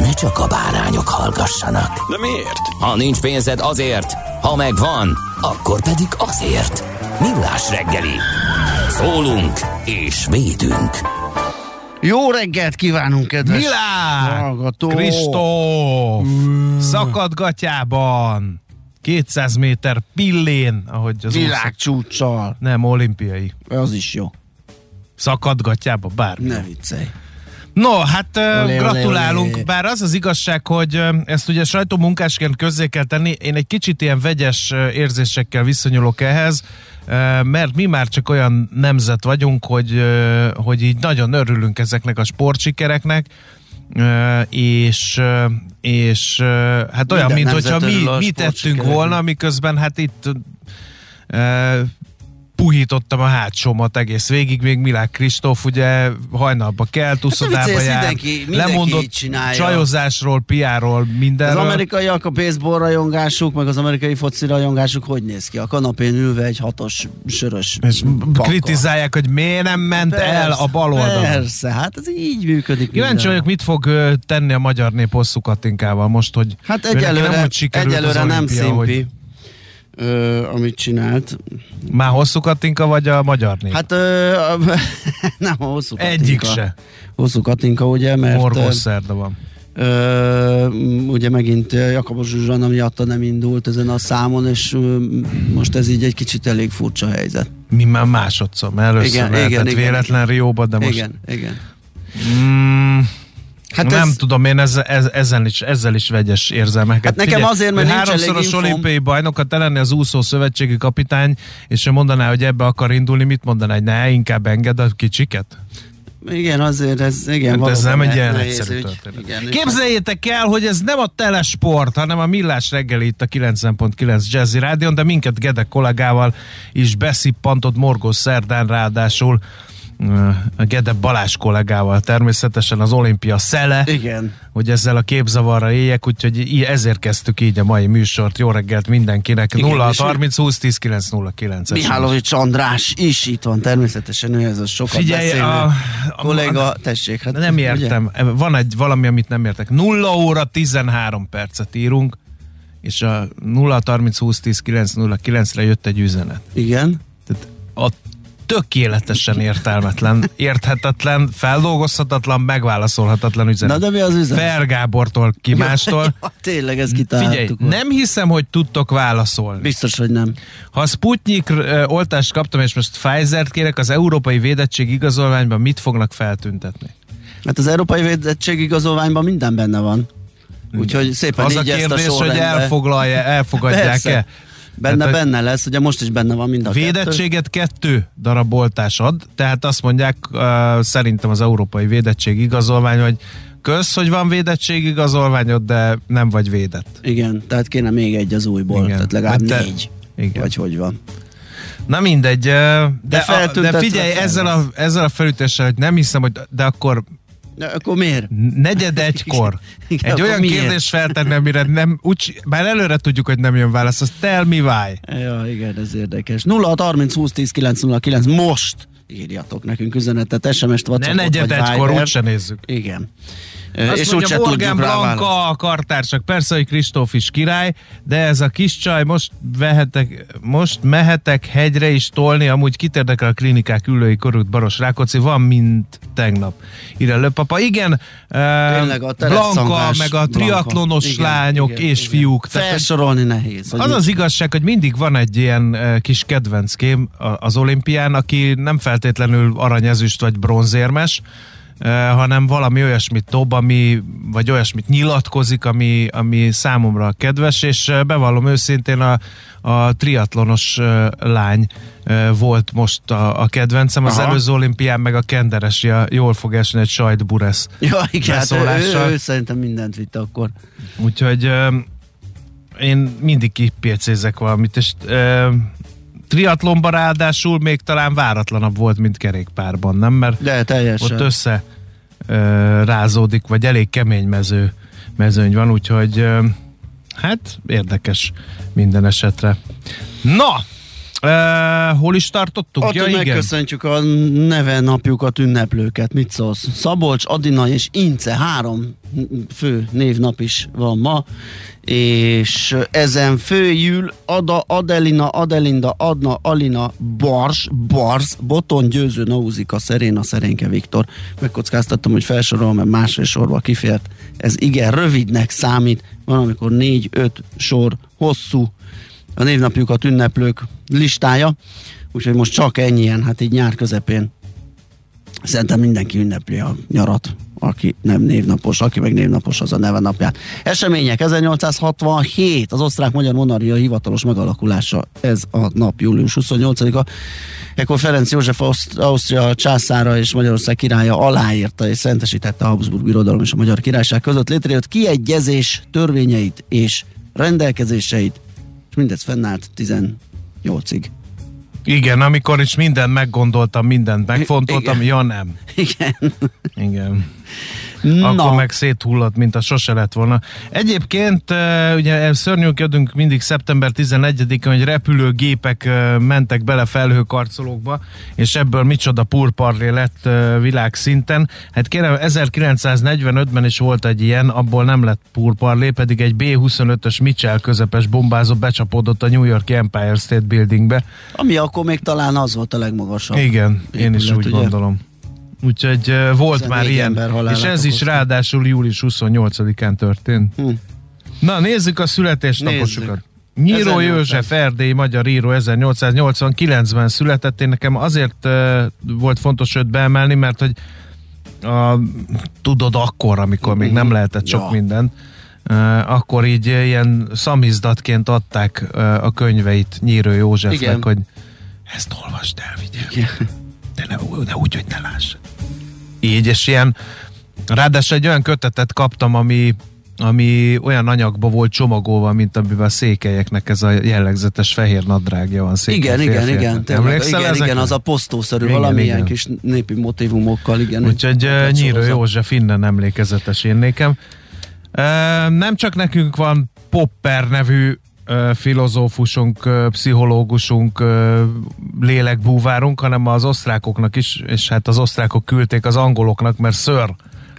ne csak a bárányok hallgassanak. De miért? Ha nincs pénzed azért, ha megvan, akkor pedig azért. Millás reggeli. Szólunk és védünk. Jó reggelt kívánunk, kedves Milán! hallgató! Kristóf! Szakadgatyában! 200 méter pillén, ahogy az úszó- Világcsúccsal. Nem, olimpiai. Az is jó. Szakadgatyába, bármi. Ne viccelj. No, hát Olé, olé, gratulálunk, olé. bár az az igazság, hogy ezt ugye sajtómunkásként közzé kell tenni, én egy kicsit ilyen vegyes érzésekkel viszonyulok ehhez, mert mi már csak olyan nemzet vagyunk, hogy, hogy így nagyon örülünk ezeknek a sportsikereknek, és, és hát olyan, Minden mint hogyha mi, mi tettünk volna, miközben hát itt puhítottam a hátsómat egész végig, még Milák Kristóf ugye hajnalba kelt, uszodába viccelj, ezt jár, mindenki- mindenki lemondott csinálja. csajozásról, piáról, Az mindenről. amerikaiak a baseball rajongásuk, meg az amerikai foci rajongásuk hogy néz ki? A kanapén ülve egy hatos sörös és pakkal. kritizálják, hogy miért nem ment el a bal oldalon. Persze, hát ez így működik. Kíváncsi vagyok, mit fog tenni a magyar nép hosszú Katinkával most, hogy Hát egyelőre, nem, sikerült egyelőre az nem szimpi, hogy ö, amit csinált. Már hosszú Katinka vagy a magyar nép? Hát ö, nem a hosszú Katinka. Egyik se. Hosszú Katinka, ugye, mert Morgós ö, szerda van. Ö, ugye megint Jakabos Zsuzsana miatta nem indult ezen a számon, és ö, most ez így egy kicsit elég furcsa helyzet. Mi már másodszor, mert először Igen, lehetett igen, igen, véletlen Rióba, de most... Igen, igen. Mm, Hát nem ez, tudom, én ez, ez, ezzel, is, ezzel is vegyes érzelmeket. Hát nekem Figyelj, azért, mert nincs elég háromszoros infóm. olimpiai bajnok, ha te lennél az úszó szövetségi kapitány, és ő mondaná, hogy ebbe akar indulni, mit mondaná, hogy ne, inkább engedd a kicsiket? igen, azért ez, igen, Hát ez nem egy ilyen egyszerű történet. Képzeljétek el, hogy ez nem a telesport, hanem a millás reggeli itt a 90.9 Jazzy Rádion, de minket Gede kollégával is beszippantott Morgó Szerdán ráadásul Gede Balázs kollégával természetesen az olimpia szele, Igen. hogy ezzel a képzavarra éljek, úgyhogy ezért kezdtük így a mai műsort. Jó reggelt mindenkinek. Igen, 0 és 30 20 10 9 0 9 Mihálovics András is itt van, természetesen ő ez a sokat Figyelj, beszélő a, a, kolléga, tessék. Hát, Nem ugye? értem. Van egy valami, amit nem értek. 0 óra 13 percet írunk, és a 0 30 20 10 9 0 9-re jött egy üzenet. Igen. Tehát a tökéletesen értelmetlen, érthetetlen, feldolgozhatatlan, megválaszolhatatlan üzenet. Na de mi az üzenet? Fer Gábortól, ki mástól. Ja, tényleg, ezt Figyelj, kitaláltuk. nem hiszem, hogy tudtok válaszolni. Biztos, hogy nem. Ha a Sputnik ö, oltást kaptam, és most Pfizer-t kérek, az európai védettség igazolványban mit fognak feltüntetni? Hát az Európai Védettség igazolványban minden benne van. Úgyhogy szépen Az a ezt a kérdés, hogy elfoglalja, elfogadják-e. Benne, Tehát, benne lesz, ugye most is benne van mind a kettő. Védettséget kettő darab oltás ad, tehát azt mondják uh, szerintem az európai védettség igazolvány, hogy kösz, hogy van védettség igazolványod, de nem vagy védett. Igen, tehát kéne még egy az újból, Igen. tehát legalább Mert te- négy. Igen. Vagy hogy van. Na mindegy, de, de, a, de figyelj, fel ezzel a, ezzel a felütéssel, hogy nem hiszem, hogy de akkor De akkor miért? negyed egykor Igen, egy olyan miért? kérdést feltenni, amire nem, úgy, bár előre tudjuk, hogy nem jön válasz, az tell me why. Ja, igen, ez érdekes. 0 30 20 10 909, most írjatok nekünk üzenetet, SMS-t, Ne WhatsAppot negyed vagy egykor, Vibert. úgyse nézzük. Igen. Azt és mondja, úgyse Morgan. Blanca a kartársak, persze, hogy Kristóf is király, de ez a kis csaj, most, vehetek, most mehetek hegyre is tolni, amúgy kitérdekel a klinikák ülői korút Baros Rákóczi, van mint tegnap. Írja Löpapa. Igen, Tényleg Blanka, a tereszszangás meg a Blanka. triatlonos Igen, lányok igen, és igen. fiúk. Felsorolni nehéz. az az igazság, hogy mindig van egy ilyen kis kedvenckém a- az olimpián, aki nem feltétlenül aranyezüst vagy bronzérmes, hanem valami olyasmit dob, ami, vagy olyasmit nyilatkozik, ami, ami számomra kedves, és eh, bevallom őszintén a, a triatlonos eh, lány eh, volt most a, a kedvencem, az Aha. előző olimpián meg a kenderesi, a- jól fog esni egy sajtburesz Ja, igen, hát ő, ő, ő, szerintem mindent vitte akkor. Úgyhogy én mindig kipécézek valamit, és triatlonban ráadásul még talán váratlanabb volt, mint kerékpárban, nem? Mert De teljesen. ott össze ö, rázódik, vagy elég kemény mező, mezőny van, úgyhogy ö, hát érdekes minden esetre. Na! Uh, hol is tartottunk? Attól ja, igen. megköszöntjük a neve napjukat, ünneplőket. Mit szólsz? Szabolcs, Adina és Ince, három fő névnap is van ma, és ezen főjül Ada, Adelina, Adelinda, Adna, Alina, Bars, Bars, Boton, Győző, Nauzika, Szeréna, Szerénke, Viktor. Megkockáztattam, hogy felsorolom, mert másfél sorba kifért. Ez igen, rövidnek számít, van amikor négy-öt sor hosszú, a névnapjukat ünneplők listája, úgyhogy most csak ennyien, hát így nyár közepén szerintem mindenki ünnepli a nyarat, aki nem névnapos, aki meg névnapos, az a neve napját. Események 1867, az osztrák-magyar monarchia hivatalos megalakulása, ez a nap, július 28-a. Ekkor Ferenc József Auszt- Ausztria császára és Magyarország királya aláírta és szentesítette a Habsburg Birodalom és a Magyar Királyság között létrejött kiegyezés törvényeit és rendelkezéseit, és mindez fennállt 18-ig. Igen, amikor is mindent meggondoltam, mindent megfontoltam, Igen. ja nem. Igen. Igen. Na, akkor meg széthullott, mint a sose lett volna. Egyébként eh, ugye szörnyűködünk mindig szeptember 11-én, hogy repülőgépek eh, mentek bele felhőkarcolókba, és ebből micsoda purparlé lett eh, világszinten. Hát kérem, 1945-ben is volt egy ilyen, abból nem lett purparlé, pedig egy B-25-ös Mitchell közepes bombázó becsapódott a New York Empire State Buildingbe. ami akkor még talán az volt a legmagasabb. Igen, én is épület, úgy ugye? gondolom. Úgyhogy uh, volt 14 már ilyen, és ez is ráadásul július 28-án történt. Hm. Na, nézzük a születésnaposokat. Nézzük. Nyíró 1800. József, erdélyi magyar író 1889-ben született. Én nekem azért uh, volt fontos őt beemelni, mert hogy a, tudod akkor, amikor még nem lehetett sok Ja. mindent, uh, akkor így ilyen szamizdatként adták uh, a könyveit Nyíró Józsefnek, Igen. hogy ezt olvasd el, vigyél. Ne, ne úgy, hogy ne láss. Így, és ilyen, ráadásul egy olyan kötetet kaptam, ami, ami olyan anyagba volt csomagolva, mint amiben a székelyeknek ez a jellegzetes fehér nadrágja van. székely Igen, igen, igen, Emlékszel igen, igen, az a posztószerű, Igen, valamilyen igen. kis népi motivumokkal, igen. Úgyhogy uh, sorozat. József innen emlékezetes én nékem. Uh, nem csak nekünk van Popper nevű filozófusunk, pszichológusunk, lélekbúvárunk, hanem az osztrákoknak is, és hát az osztrákok küldték az angoloknak, mert Ször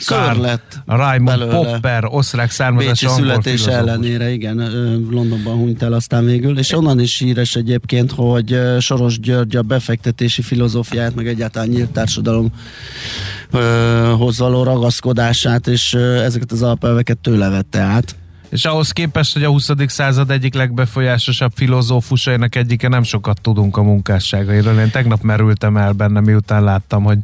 Karl lett belőle. Popper, osztrák származású Bécsi angol születése filozófus. ellenére, igen, Londonban hunyt el aztán végül, és onnan is híres egyébként, hogy Soros György a befektetési filozófiát, meg egyáltalán nyílt társadalomhoz való ragaszkodását, és ezeket az alapelveket tőle vette át. És ahhoz képest, hogy a 20. század egyik legbefolyásosabb filozófusainak egyike nem sokat tudunk a munkásságairól. Én tegnap merültem el benne, miután láttam, hogy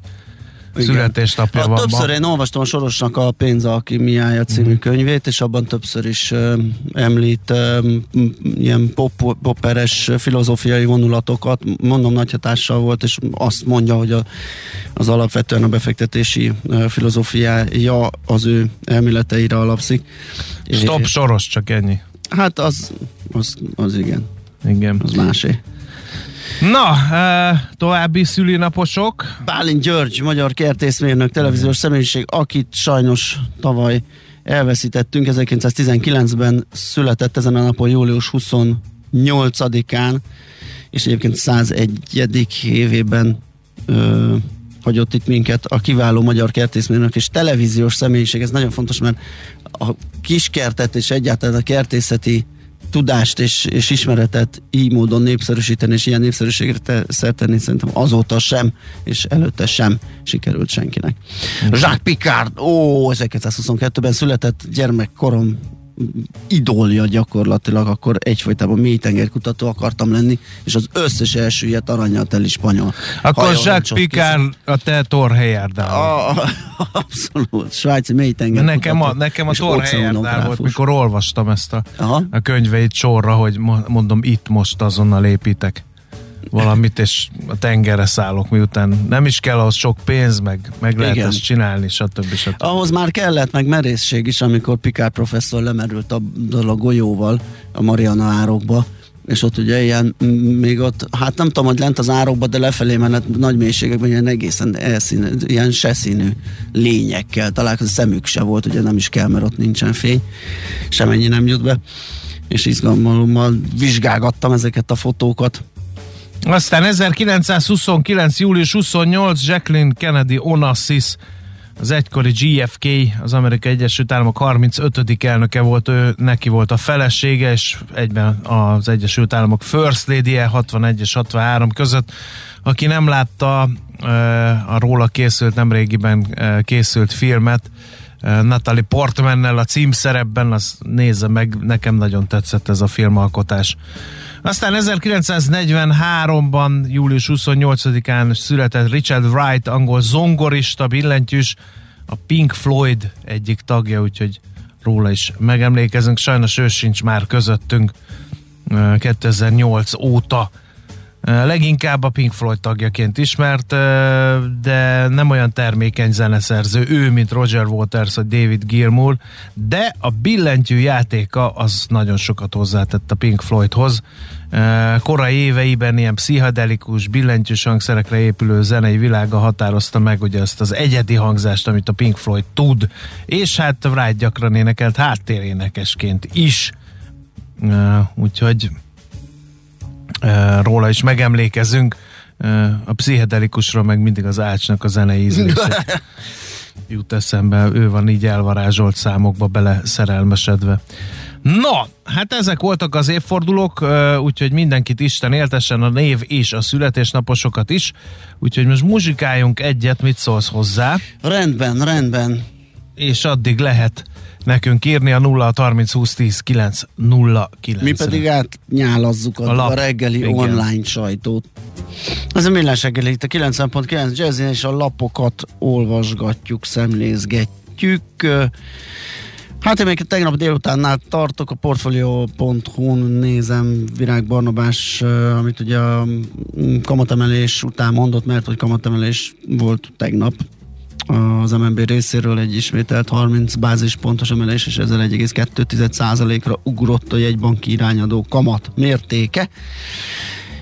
Igen. születésnapja A, van többször én olvastam a Sorosnak a Pénz Alkimiája című Mhm. könyvét, és abban többször is ö, említ m- ilyen pop, popperes filozófiai vonulatokat, mondom nagy hatással volt, és azt mondja, hogy a, az alapvetően a befektetési ö, filozófiája az ő elméleteire alapszik. Stop, soros, csak ennyi. Hát az, az, az igen, Igen. az másé. Na, további szülinaposok. Bálint György, magyar kertészmérnök, televíziós személyiség, akit sajnos tavaly elveszítettünk. 1919-ben született ezen a napon, július 28-án, és egyébként 101. évében ö, hagyott itt minket a kiváló magyar kertészmérnök és televíziós személyiség. Ez nagyon fontos, mert a kiskertet és egyáltalán a kertészeti tudást és, és ismeretet így módon népszerűsíteni, és ilyen népszerűségre te, szerteni, szerintem azóta sem, és előtte sem sikerült senkinek. Jacques Picard, ó, 1922-ben született gyermekkorom idolja gyakorlatilag, akkor egyfolytában mélytengerkutató akartam lenni, és az összes első ilyet aranyal teli spanyol. Akkor Jacques Picard a te Thor Abszolút, svájci mélytenger. Nekem a, nekem a Thor volt, mikor olvastam ezt a, a könyveit sorra, hogy mondom, itt most azonnal építek valamit, és a tengerre szállok, miután nem is kell ahhoz sok pénz, meg, meg lehet ezt csinálni, stb. stb. Ahhoz már kellett, meg merészség is, amikor Picard professzor lemerült a, a golyóval a Mariana árokba, és ott ugye ilyen, még ott, hát nem tudom, hogy lent az árokba, de lefelé menet nagy mélységekben ilyen egészen elszínű, ilyen seszínű lényekkel találkozott, szemük se volt, ugye nem is kell, mert ott nincsen fény, semennyi nem jut be, és izgalommal vizsgálgattam ezeket a fotókat, aztán 1929. július 28. Jacqueline Kennedy Onassis az egykori GFK, az Amerikai Egyesült Államok 35. elnöke volt, ő neki volt a felesége, és egyben az Egyesült Államok First lady 61 és 63 között. Aki nem látta a róla készült, nemrégiben készült filmet, Natalie Portmannel a címszerepben, az nézze meg, nekem nagyon tetszett ez a filmalkotás. Aztán 1943-ban, július 28-án született Richard Wright, angol zongorista, billentyűs, a Pink Floyd egyik tagja, úgyhogy róla is megemlékezünk. Sajnos ő sincs már közöttünk 2008 óta. Leginkább a Pink Floyd tagjaként ismert, de nem olyan termékeny zeneszerző ő, mint Roger Waters vagy David Gilmour, de a billentyű játéka az nagyon sokat hozzátett a Pink Floydhoz. Korai éveiben ilyen pszichedelikus, billentyűs hangszerekre épülő zenei világa határozta meg ugye ezt az egyedi hangzást, amit a Pink Floyd tud, és hát Wright gyakran énekelt háttérénekesként is. Úgyhogy róla is megemlékezünk. A pszichedelikusról meg mindig az ácsnak a zenei ízlése jut eszembe, ő van így elvarázsolt számokba bele szerelmesedve. No, hát ezek voltak az évfordulók, úgyhogy mindenkit Isten éltessen a név és a születésnaposokat is, úgyhogy most muzsikáljunk egyet, mit szólsz hozzá? Rendben, rendben. És addig lehet nekünk írni a 0 30 20 10 9 0 9 Mi pedig átnyálazzuk a, a, lap, a reggeli igen. online sajtót. Ez a millás reggeli itt a 90.9 Jazzy és a lapokat olvasgatjuk, szemlézgetjük. Hát én még tegnap délutánnál tartok, a portfolio.hu-n nézem Virág Barnabás, amit ugye a kamatemelés után mondott, mert hogy kamatemelés volt tegnap, az MNB részéről egy ismételt 30 bázispontos emelés, és ezzel 1,2%-ra ugrott a jegybanki irányadó kamat mértéke.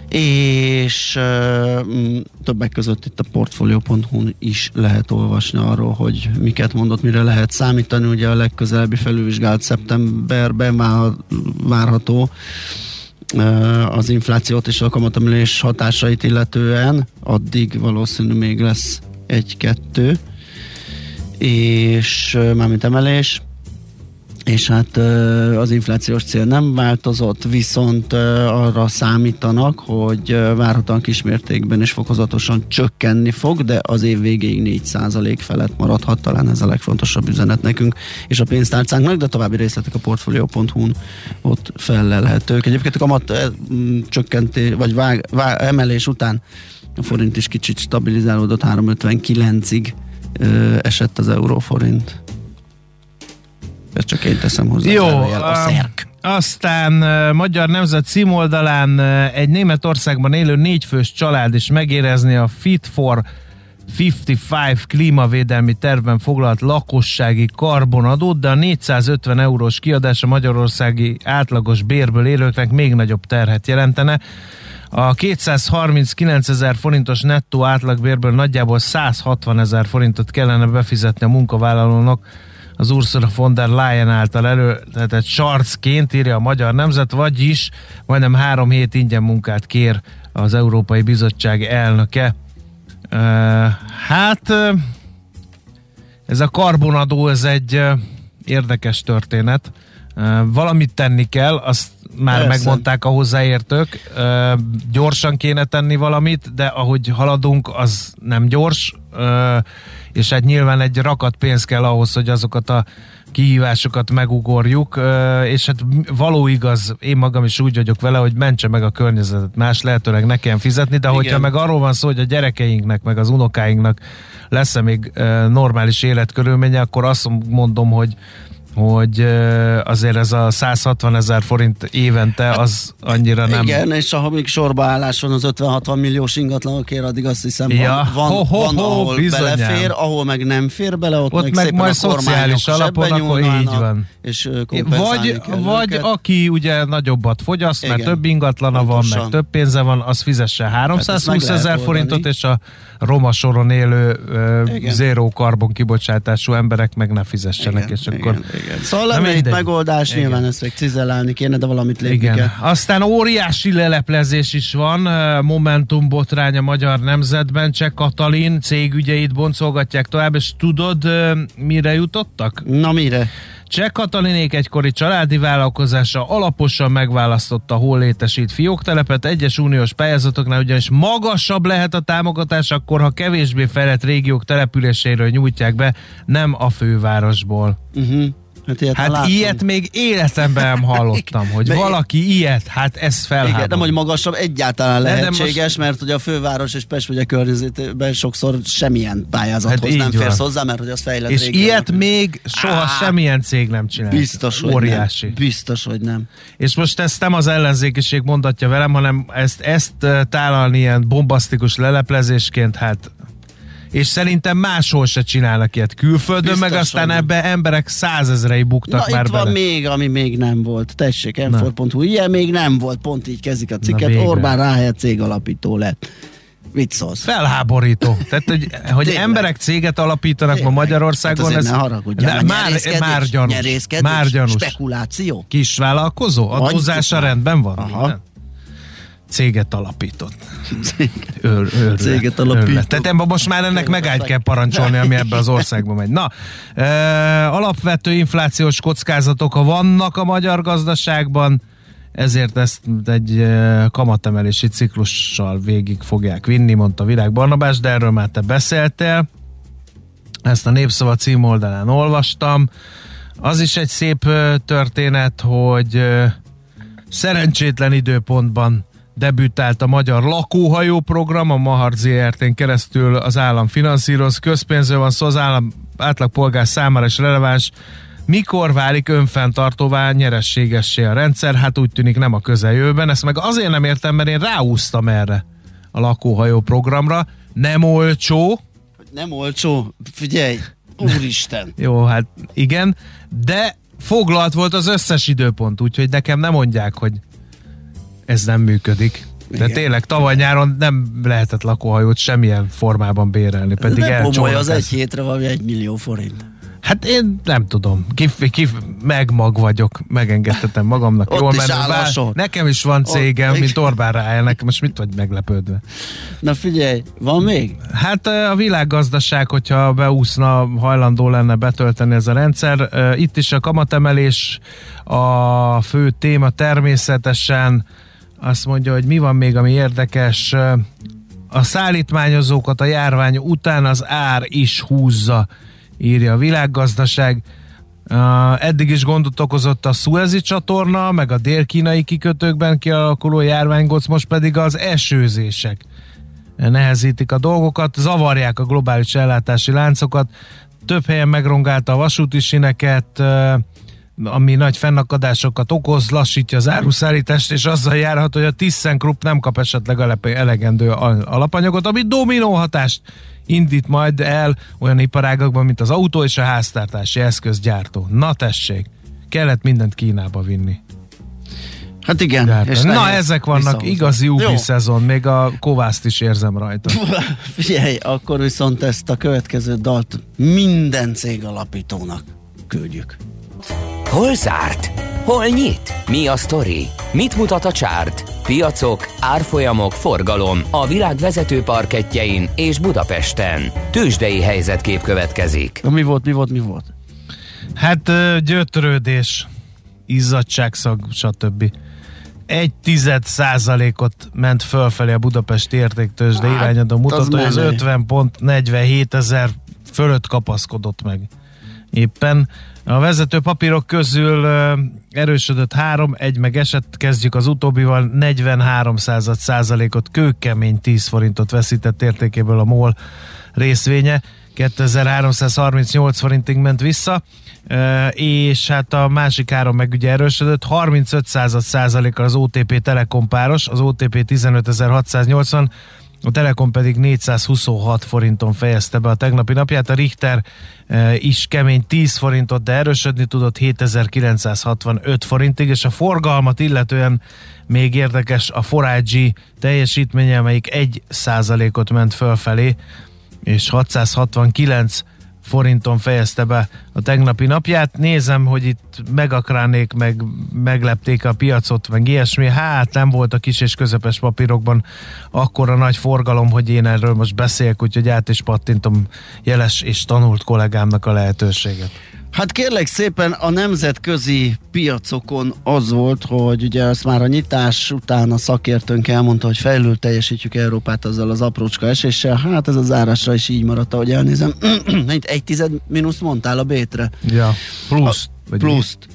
És uh, többek között itt a portfolio.hu-n is lehet olvasni arról, hogy miket mondott, mire lehet számítani. Ugye a legközelebbi felülvizsgált szeptemberben már várható uh, az inflációt és a kamatemelés hatásait illetően, addig valószínű még lesz egy-kettő és mármint emelés, és hát az inflációs cél nem változott, viszont arra számítanak, hogy várhatóan kismértékben és fokozatosan csökkenni fog, de az év végéig 4% felett maradhat, talán ez a legfontosabb üzenet nekünk és a pénztárcánknak, de további részletek a portfolio.hu-n ott felelhetők. Egyébként a kamat csökkentés, vagy vág, vág, emelés után a forint is kicsit stabilizálódott 359-ig esett az euróforint. Ezt csak én teszem hozzá. Jó, a szerk. Aztán Magyar Nemzet címoldalán egy Németországban élő négyfős család is megérezni a Fit for 55 klímavédelmi tervben foglalt lakossági karbonadót, de a 450 eurós kiadás a magyarországi átlagos bérből élőknek még nagyobb terhet jelentene. A 239 ezer forintos nettó átlagbérből nagyjából 160 ezer forintot kellene befizetni a munkavállalónak az Ursula von der Leyen által előtetett sarcként írja a Magyar Nemzet, vagyis majdnem három hét ingyen munkát kér az Európai Bizottság elnöke. Hát ez a karbonadó, ez egy érdekes történet. Valamit tenni kell, azt már Persze. megmondták a hozzáértők. Gyorsan kéne tenni valamit, de ahogy haladunk, az nem gyors, és hát nyilván egy rakat pénz kell ahhoz, hogy azokat a kihívásokat megugorjuk, és hát való igaz, én magam is úgy vagyok vele, hogy mentse meg a környezetet, más lehetőleg ne kelljen fizetni, de hogyha Igen. meg arról van szó, hogy a gyerekeinknek, meg az unokáinknak lesz-e még normális életkörülménye, akkor azt mondom, hogy hogy azért ez a 160 ezer forint évente az annyira nem... Igen, és ha még sorbaállás van az 50-60 milliós ingatlanokért, addig azt hiszem Ja, van, van, ho, ho, van ho, ahol bizonyám. belefér, ahol meg nem fér bele, ott, Ott meg, meg majd szociális alapon, akkor így van. És Vagy, vagy őket. aki ugye nagyobbat fogyaszt, mert Igen. több ingatlana van, Pontosan. meg több pénze van, az fizesse Hát 320 ezt meg ezer forintot, és a roma soron élő zéró karbon kibocsátású emberek meg ne fizessenek, igen, és akkor... igen, igen. Szóval lenne itt megoldás, Igen. nyilván ezt még cizellálni kéne, de valamit lépni Igen. kell. Aztán óriási leleplezés is van, Momentum botrány a Magyar Nemzetben, Cseh Katalin cégügyeit boncolgatják tovább, és tudod, mire jutottak? Na mire? Cseh Katalinék egykori családi vállalkozása alaposan megválasztotta hol létesít fióktelepet. Egyes uniós pályázatoknál ugyanis magasabb lehet a támogatás, akkor ha kevésbé fejlett régiók településéről nyújtják be, nem a fővárosból. Uh-huh. Hát, ilyet Hát láttam. ilyet még életemben nem hallottam, hogy De- valaki ilyet, hát ez Igen, nem, felháborít. hogy magasabb egyáltalán De- de lehetséges, most- mert ugye a főváros és Pest ugye környezetében sokszor semmilyen pályázathoz Hát nem férsz van. hozzá, mert hogy az fejlett És régiónak. ilyet még soha Á, semmilyen cég nem csinál. Biztos, hogy Óriási. nem. Biztos, hogy nem. És most ezt nem az ellenzékiség mondatja velem, hanem ezt, ezt tálalni ilyen bombasztikus leleplezésként, hát és szerintem máshol se csinálnak ilyet külföldön, Biztos, meg aztán hogy ebbe emberek százezrei buktak Na már itt van bele. még, ami még nem volt. Tessék, Na. m ilyen még nem volt. Pont így kezdik a cikket. végre. Orbán ráhelyett cégalapító lett. Mit szólsz? Felháborító. Tehát, hogy, hogy Tényleg. emberek céget alapítanak ma Tényleg. Magyarországon, hát ez ne haragudjál. Ne, már, már gyanús. Már gyanús. Spekuláció. Kisvállalkozó? Adózása rendben van? Aha. Minden? Céget alapított. Őr, őrület, Céget alapított. Tehát ebben most már ennek megállt kell parancsolni, ami ebbe az országba megy. Na, e, alapvető inflációs kockázatok ha vannak a magyar gazdaságban, ezért ezt egy kamatemelési ciklussal végig fogják vinni, mondta Virág Barnabás, de erről már te beszéltél. Ezt a Népszava címoldalán olvastam. Az is egy szép történet, hogy szerencsétlen időpontban debütált a Magyar Lakóhajó Program, a Mahar ZRT-n keresztül az állam finanszíroz, közpénzről van szó, az állam átlagpolgár számára is releváns, mikor válik önfenntartóvá, nyerességessé a rendszer? Hát úgy tűnik nem a közeljövőben. Ezt meg azért nem értem, mert én ráúztam erre a lakóhajó programra. Nem olcsó, Nem olcsó. Figyelj, úristen. jó, hát igen, de foglalt volt az összes időpont, úgyhogy nekem nem mondják, hogy ez nem működik. De Igen. tényleg tavaly nyáron nem lehetett lakóhajót semmilyen formában bérelni, pedig nem komoly, az egy hétre valami egy millió forint. Hát én nem tudom, kif, kif, megmag vagyok, megengedhetem magamnak. Ott is áll a vár-. Nekem is van cégem, Ott- mint Orbán Rájel, nekem most mit vagy meglepődve? Na figyelj, van még? Hát a világgazdaság, hogyha beúszna, hajlandó lenne betölteni ez a rendszer. Itt is a kamatemelés a fő téma természetesen. Azt mondja, hogy mi van még, ami érdekes. A szállítmányozókat a járvány után az ár is húzza, írja a világgazdaság. Uh, eddig is gondot okozott a Suezi csatorna, meg a dél-kínai kikötőkben kialakuló járványgóc, most pedig az esőzések nehezítik a dolgokat, zavarják a globális ellátási láncokat, több helyen megrongálta a vasúti sineket, uh, ami nagy fennakadásokat okoz, lassítja az áruszállítást, és azzal járhat, hogy a ThyssenKrupp nem kap esetleg elegendő al- alapanyagot, ami dominó hatást indít majd el olyan iparágakban, mint az autó és a háztartási eszközgyártó. Na tessék, kellett mindent Kínába vinni. Hát igen. Gyártani. és Na ezek vannak, igazi ubi szezon, még a kovászt is érzem rajta. Figyelj, akkor viszont ezt a következő dalt minden cég alapítónak küldjük. Hol zárt? Hol nyit? Mi a sztori? Mit mutat a csárt? Piacok, árfolyamok, forgalom a világ vezető parketjein és Budapesten. Tősdei helyzetkép következik. Mi volt, mi volt, mi volt? Hát gyötrődés, izzadságszag, stb. Egy tized százalékot ment fölfelé a Budapesti értéktős, de Hát, irányadó az mutató, az menő. 50 pont 47 ezer fölött kapaszkodott meg éppen. A vezető papírok közül erősödött három, egy meg esett, kezdjük az utóbbival, 43 század százalékot, kőkemény 10 forintot veszített értékéből a MOL részvénye, 2338 forintig ment vissza, és hát a másik három meg ugye erősödött, 35 század százalékkal az OTP Telekom páros, az OTP 15680, a Telekom pedig 426 forinton fejezte be a tegnapi napját, a Richter e, is kemény 10 forintot, de erősödni tudott 7965 forintig, és a forgalmat illetően még érdekes a Forage teljesítménye, amelyik 1 százalékot ment fölfelé, és 669 forinton fejezte be a tegnapi napját. Nézem, hogy itt megakrálnék, meg meglepték a piacot, meg ilyesmi. Hát nem volt a kis és közepes papírokban akkora nagy forgalom, hogy én erről most beszéljek, úgyhogy át is pattintom jeles és tanult kollégámnak a lehetőséget. Hát kérlek szépen a nemzetközi piacokon az volt, hogy ugye ezt már a nyitás után a szakértőnk elmondta, hogy fejlül teljesítjük Európát azzal az aprócska eséssel. Hát ez a zárásra is így maradt, ahogy elnézem. Egy tized mínusz mondtál a bétre? Ja, plusz. vagy Pluszt. mi?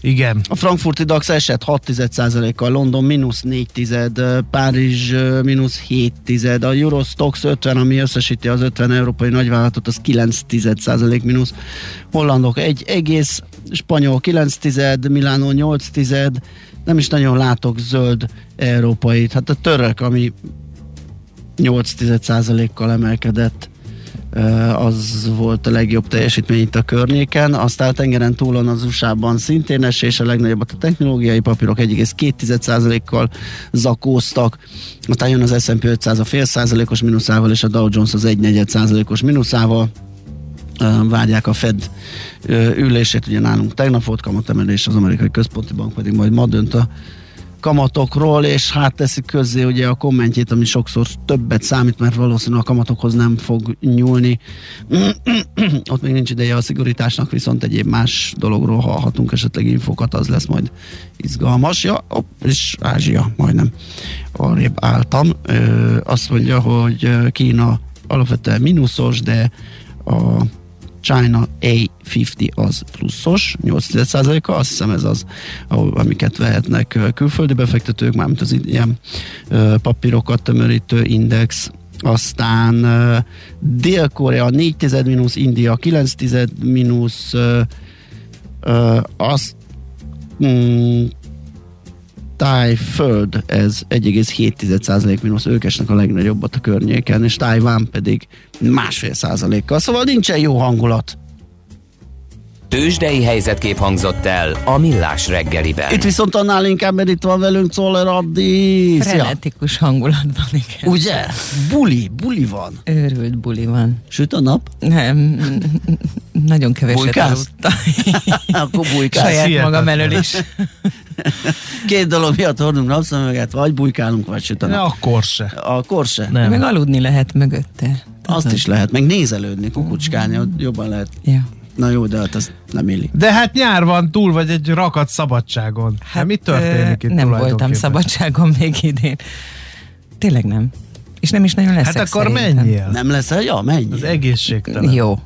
Igen. A frankfurti DAX esett 6 kal London mínusz 4 tized, Párizs mínusz 7 tized, a Eurostox 50, ami összesíti az 50 európai nagyvállalatot, az 9 tized mínusz, hollandok 1 egész, spanyol 9 tized, Milánó 8 tized, nem is nagyon látok zöld európait, hát a török, ami 8 tized százalékkal emelkedett, az volt a legjobb teljesítmény itt a környéken, aztán a tengeren túlon az USA-ban szintén esés, a legnagyobbat a technológiai papírok 1,2%-kal zakóztak, aztán jön az S&P 500 a fél százalékos mínuszával, és a Dow Jones az 1 százalékos mínuszával, várják a Fed ülését, ugye nálunk tegnap volt kamatemelés, az amerikai központi bank pedig majd ma dönt a kamatokról, és hát teszik közzé ugye a kommentjét, ami sokszor többet számít, mert valószínűleg a kamatokhoz nem fog nyúlni. Ott még nincs ideje a szigorításnak, viszont egyéb más dologról hallhatunk esetleg infokat, az lesz majd izgalmas. Ja, op, és Ázsia majdnem arrébb álltam. Ö, azt mondja, hogy Kína alapvetően mínuszos, de a China A50 az pluszos, 8%-a, azt hiszem ez az, amiket vehetnek külföldi befektetők, mármint az ilyen papírokat tömörítő index, aztán Dél-Korea 4 tized mínusz, India 9 tized mínusz, azt mm, Tájföld, ez 1,7% mínusz, ők esnek a legnagyobbat a környéken, és Tájván pedig másfél százalékkal. Szóval nincsen jó hangulat. Tősdei helyzetkép hangzott el a Millás reggeliben. Itt viszont annál inkább, mert itt van velünk Czoller Addi. Szia. Frenetikus hangulatban, igen. Ugye? Buli, buli van. Őrült buli van. Süt a nap? Nem, nagyon keveset Bujkálsz? aludtam. Akkor bujkálsz. Saját Hihetetlen. magam elől is. Két dolog miatt hordunk napszemüveget, vagy bujkálunk, vagy süt a Ne, nap. akkor se. Akkor se. Nem. Meg aludni lehet mögötte. Azt is lehet, meg nézelődni, kukucskálni, ott jobban lehet. Ja. Na jó, de hát az nem illik. De hát nyár van, túl vagy egy rakat szabadságon. Hát, mi történik itt Nem voltam szabadságon még idén. Tényleg nem. És nem is nagyon leszek Hát akkor szerintem. menjél. Nem leszel? Ja, menj. Az egészségtelen. Jó.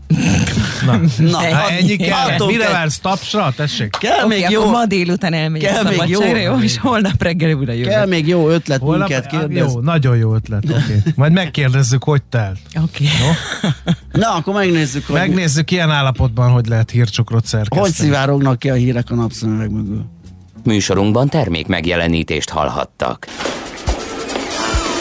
Na, Na, Hát hát ennyi kell. Attól Mire kell- vársz? Tapsra? Tessék. Kell Oké, még akkor jó, ma délután elmegyek kell még szabadságra, jó- jó, és holnap reggel újra jövök. kell még jó ötlet, Holnap, minket kérdez. jó, nagyon jó ötlet. Okay. Majd megkérdezzük, hogy telt. Oké. Na, akkor megnézzük, hogy, Megnézzük ilyen állapotban, hogy lehet hírcsokrot szerkeszteni. hogy szivárognak ki a hírek a napszemüveg mögül. Műsorunkban termék megjelenítést hallhattak.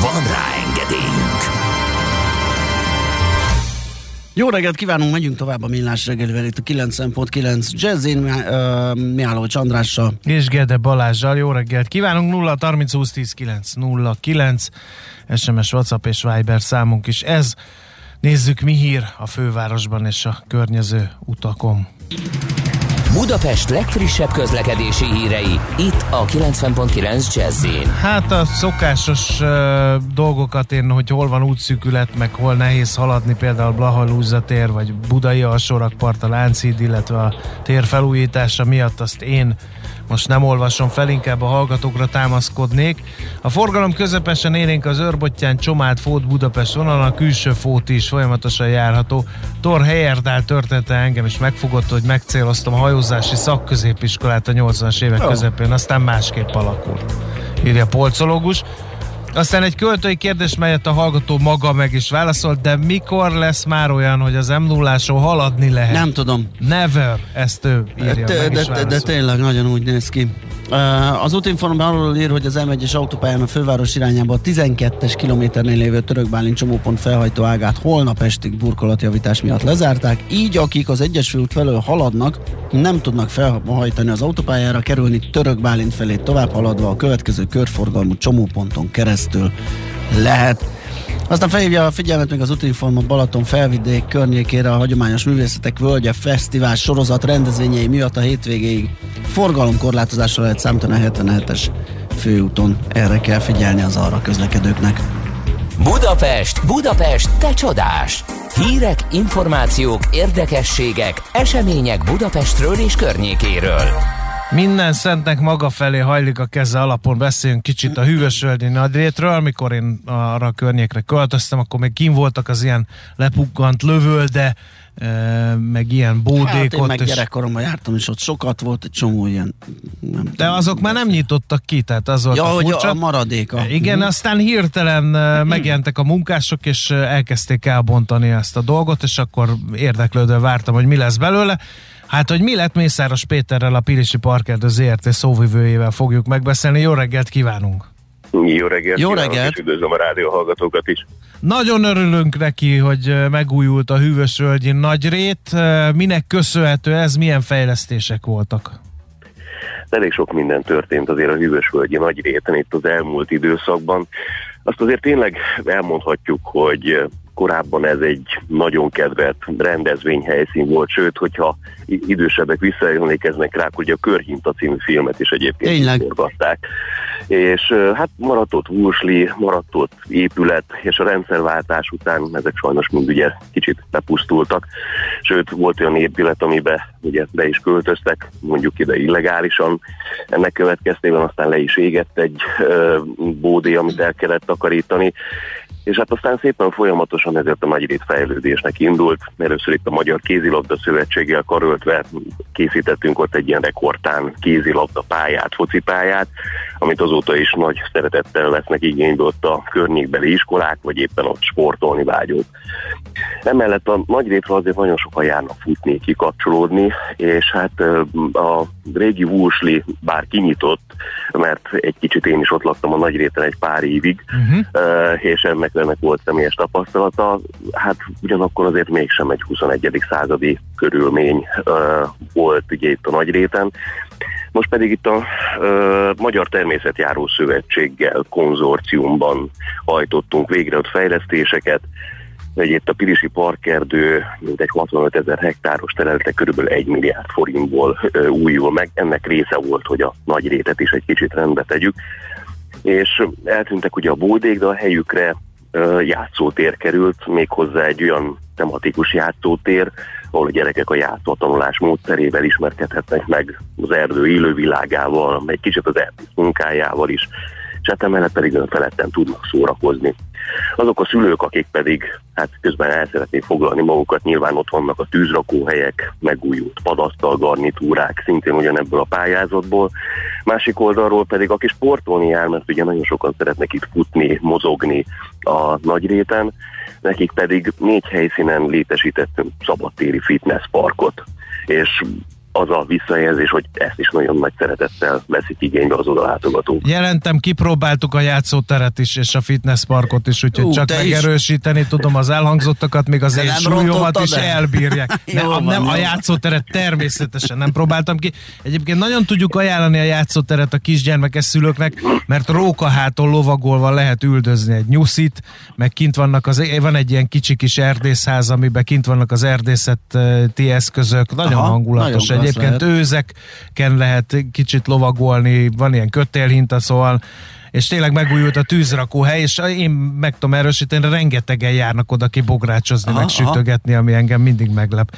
Van rá engedélyünk! Jó reggelt kívánunk, megyünk tovább a Millás reggelivel itt a 90.9 Jazzin, uh, Mihálovics Andrással. És Gede Balázsjal, jó reggelt kívánunk, 0 30 20 10 9 0 9 SMS, WhatsApp és Viber számunk is ez. Nézzük, mi hír a fővárosban és a környező utakon. Budapest legfrissebb közlekedési hírei, itt a 90.9 jazz Hát a szokásos uh, dolgokat én, hogy hol van útszűkület, meg hol nehéz haladni, például Blaha tér, vagy Budai alsórakpart, a Lánchíd, illetve a tér felújítása miatt azt én most nem olvasom fel, inkább a hallgatókra támaszkodnék. A forgalom közepesen élénk az Örbottyán Csomád Fót Budapest vonalon, a külső Fót is folyamatosan járható. Tor Heyerdál története engem is megfogott, hogy megcéloztam a hajózási szakközépiskolát a 80-as évek oh. közepén, aztán másképp alakult. Írja a polcológus. Aztán egy költői kérdés, melyet a hallgató maga meg is válaszolt, de mikor lesz már olyan, hogy az m 0 haladni lehet? Nem tudom. Never, ezt ő írja, de, de, de, de tényleg nagyon úgy néz ki. Az útinformban arról ír, hogy az M1-es autópályán a főváros irányába a 12-es kilométernél lévő Törökbálint csomópont felhajtó ágát holnap estig burkolatjavítás miatt lezárták, így akik az egyes út felől haladnak, nem tudnak felhajtani az autópályára, kerülni Törökbálint felé tovább haladva a következő körforgalmú csomóponton keresztül lehet. Aztán felhívja a figyelmet még az Utinforma Balaton felvidék környékére a Hagyományos Művészetek Völgye Fesztivál sorozat rendezvényei miatt a hétvégéig forgalomkorlátozásra lehet számítani a 77-es főúton. Erre kell figyelni az arra közlekedőknek. Budapest, Budapest, te csodás! Hírek, információk, érdekességek, események Budapestről és környékéről. Minden szentnek maga felé hajlik a keze alapon beszéljünk kicsit a hűvösvölgyi nagyrétről. Amikor én arra a környékre költöztem, akkor még kim voltak az ilyen lepukkant lövölde, meg ilyen bódék hát én meg és... gyerekkoromban jártam, és ott sokat volt, egy csomó ilyen... Nem De tudom, azok már nem nyitottak ki, tehát az volt ja, a hogy a maradéka. Igen, uh-huh. aztán hirtelen uh, megjelentek a munkások, és elkezdték elbontani ezt a dolgot, és akkor érdeklődve vártam, hogy mi lesz belőle. Hát, hogy mi lett Mészáros Péterrel, a Pilisi Parkerdő ZRT szóvivőjével fogjuk megbeszélni. Jó reggelt kívánunk! Jó reggelt! Jó reggelt! És üdvözlöm a rádió hallgatókat is! Nagyon örülünk neki, hogy megújult a Hűvösvölgyi nagyrét. Minek köszönhető ez? Milyen fejlesztések voltak? Elég sok minden történt azért a Hűvösvölgyi nagyréten itt az elmúlt időszakban. Azt azért tényleg elmondhatjuk, hogy korábban ez egy nagyon kedvelt rendezvényhelyszín volt, sőt, hogyha idősebbek visszaemlékeznek rá, hogy a Körhinta című filmet is egyébként forgatták. És hát maradt ott Wursli, maradt ott épület, és a rendszerváltás után ezek sajnos mind ugye kicsit bepusztultak. Sőt, volt olyan épület, amiben ugye be is költöztek, mondjuk ide illegálisan. Ennek következtében aztán le is égett egy uh, bódé, amit el kellett takarítani, és hát aztán szépen folyamatosan ezért a nagyrét fejlődésnek indult. Először itt a Magyar Kézilabda Szövetséggel karöltve készítettünk ott egy ilyen rekordtán kézilabda pályát, focipályát, amit azóta is nagy szeretettel lesznek igénybe ott a környékbeli iskolák, vagy éppen ott sportolni vágyók. Emellett a nagyrétről azért nagyon sokan járnak futni, kikapcsolódni, és hát a régi Wúsli bár kinyitott, mert egy kicsit én is ott laktam a nagyréten egy pár évig, uh-huh. és ennek ennek volt személyes tapasztalata, hát ugyanakkor azért mégsem egy 21. századi körülmény volt ugye itt a nagy réten. Most pedig itt a uh, Magyar Természetjáró Szövetséggel konzorciumban hajtottunk végre ott fejlesztéseket, egy itt a Pilisi Parkerdő egy 65 ezer hektáros területe körülbelül 1 milliárd forintból uh, újul meg. Ennek része volt, hogy a nagy rétet is egy kicsit rendbe tegyük. És eltűntek ugye a bódék, de a helyükre játszótér került, méghozzá egy olyan tematikus játszótér, ahol a gyerekek a játszó tanulás módszerével ismerkedhetnek meg az erdő élővilágával, egy kicsit az erdő munkájával is, és hát emellett pedig önfeledten tudnak szórakozni. Azok a szülők, akik pedig hát közben el szeretnék foglalni magukat, nyilván ott vannak a tűzrakóhelyek, megújult padasztal garnitúrák, szintén ugyanebből a pályázatból. Másik oldalról pedig, aki sportolni jár, mert ugye nagyon sokan szeretnek itt futni, mozogni a nagyréten, nekik pedig négy helyszínen létesítettünk szabadtéri fitness parkot és az a visszajelzés, hogy ezt is nagyon nagy szeretettel veszik igénybe az odalátogatók. Jelentem, kipróbáltuk a játszóteret is, és a fitness parkot is, úgyhogy Ú, csak te is. megerősíteni tudom az elhangzottakat, még az én nem súlyomat is el? elbírják. Ne, Jó a, van, nem, jó a játszóteret természetesen nem próbáltam ki. Egyébként nagyon tudjuk ajánlani a játszóteret a kisgyermekes szülőknek, mert rókaháton lovagolva lehet üldözni egy nyuszit, meg kint vannak az, van egy ilyen kicsi kis erdészház, amiben kint vannak az erdészeti eszközök, nagyon Aha, hangulatos. nagyon klassz Egyébként lehet. őzeken lehet kicsit lovagolni, van ilyen kötélhinta, szóval és tényleg megújult a tűzrakóhely, és én meg tudom erősíteni, rengetegen járnak oda kibográcsozni, Aha, meg sütögetni, ami engem mindig meglep.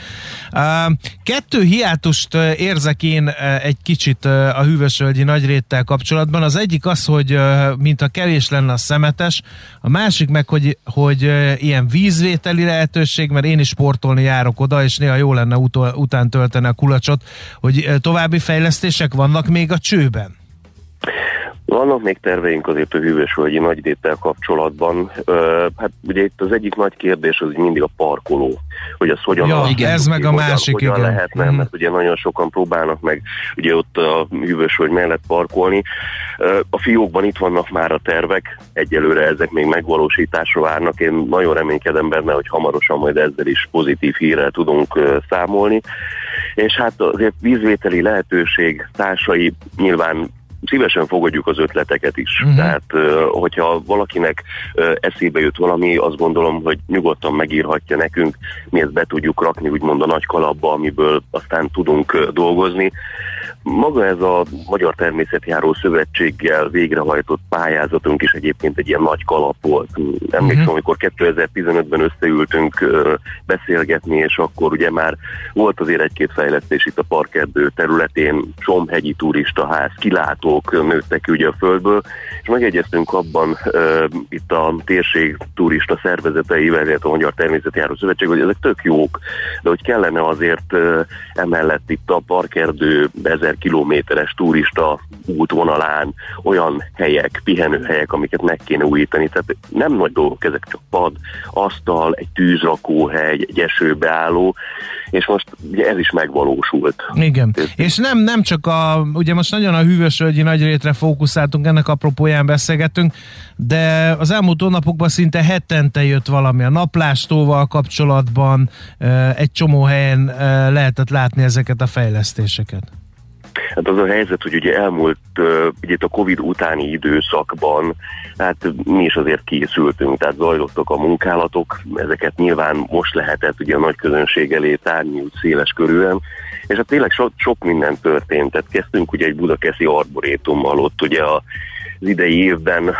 Kettő hiátust érzek én egy kicsit a hűvösvölgyi nagyréttel kapcsolatban. Az egyik az, hogy uh, mintha kevés lenne a szemetes, a másik meg, hogy, hogy ilyen vízvételi lehetőség, mert én is sportolni járok oda, és néha jó lenne utol, után tölteni a kulacsot, hogy további fejlesztések vannak még a csőben. Vannak még terveink azért a hűvösvölgyi nagyréttel kapcsolatban. Ö, hát ugye itt az egyik nagy kérdés az mindig a parkoló, hogy az hogyan Ja, alakítjuk ez meg a hogyan, másik, hogyan igen. lehetne, Mhm. mert ugye nagyon sokan próbálnak meg ugye ott a hűvösvölgy mellett parkolni. Ö, A fiókban itt vannak már a tervek, egyelőre ezek még megvalósításra várnak. Én nagyon reménykedem benne, hogy hamarosan majd ezzel is pozitív hírrel tudunk ö, számolni. És hát azért vízvételi lehetőség társai nyilván szívesen fogadjuk az ötleteket is. Uh-huh. Tehát, hogyha valakinek eszébe jut valami, azt gondolom, hogy nyugodtan megírhatja nekünk, mi ezt be tudjuk rakni úgymond a nagy kalapba, amiből aztán tudunk dolgozni. Maga ez a Magyar Természetjáró Szövetséggel végrehajtott pályázatunk is egyébként egy ilyen nagy kalap volt. Emlékszem, Mhm. uh-huh. amikor 2015-ben összeültünk beszélgetni, és akkor ugye már volt azért egy-két fejlesztés itt a parkerdő területén, Somhegyi turistaház, kilátók ö, nőttek ki ugye a földből, és megegyeztünk abban ö, itt a térség turista szervezeteivel, illetve a Magyar Természetjáró Szövetség, hogy ezek tök jók, de hogy kellene azért ö, emellett itt a parkerdő ezer kilométeres turista útvonalán olyan helyek, pihenőhelyek, amiket meg kéne újítani. Tehát nem nagy dolgok, ezek csak pad, asztal, egy tűzrakóhely, egy esőbeálló, és most ugye ez is megvalósult. Igen. És nem, nem csak a, ugye most nagyon a hűvösvölgyi nagyrétre fókuszáltunk, ennek apropóján beszélgettünk, de az elmúlt hónapokban szinte hetente jött valami a naplástóval kapcsolatban, egy csomó helyen eh, lehetett látni ezeket a fejlesztéseket. Hát az a helyzet, hogy ugye elmúlt, ugye itt a Covid utáni időszakban, hát mi is azért készültünk, tehát zajlottak a munkálatok, ezeket nyilván most lehetett ugye a nagy közönség elé tárni úgy széles körülön, és hát tényleg so, sok minden történt, tehát kezdtünk ugye egy budakeszi arborétummal, ott ugye a az idei évben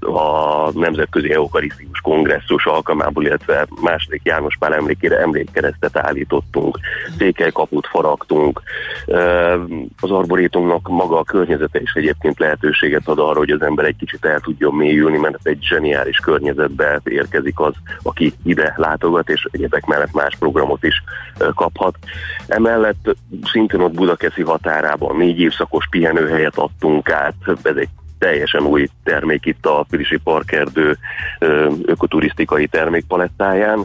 a Nemzetközi Eukarisztikus Kongresszus alkalmából, illetve második János Pál emlékére emlékkeresztet állítottunk, székelykaput faragtunk. Az arborétumnak maga a környezete is egyébként lehetőséget ad arra, hogy az ember egy kicsit el tudjon mélyülni, mert egy zseniális környezetbe érkezik az, aki ide látogat, és egyebek mellett más programot is kaphat. Emellett szintén ott Budakeszi határában négy évszakos pihenőhelyet adtunk át, ez egy teljesen új termék itt a Pilisi Parkerdő ökoturisztikai termékpalettáján.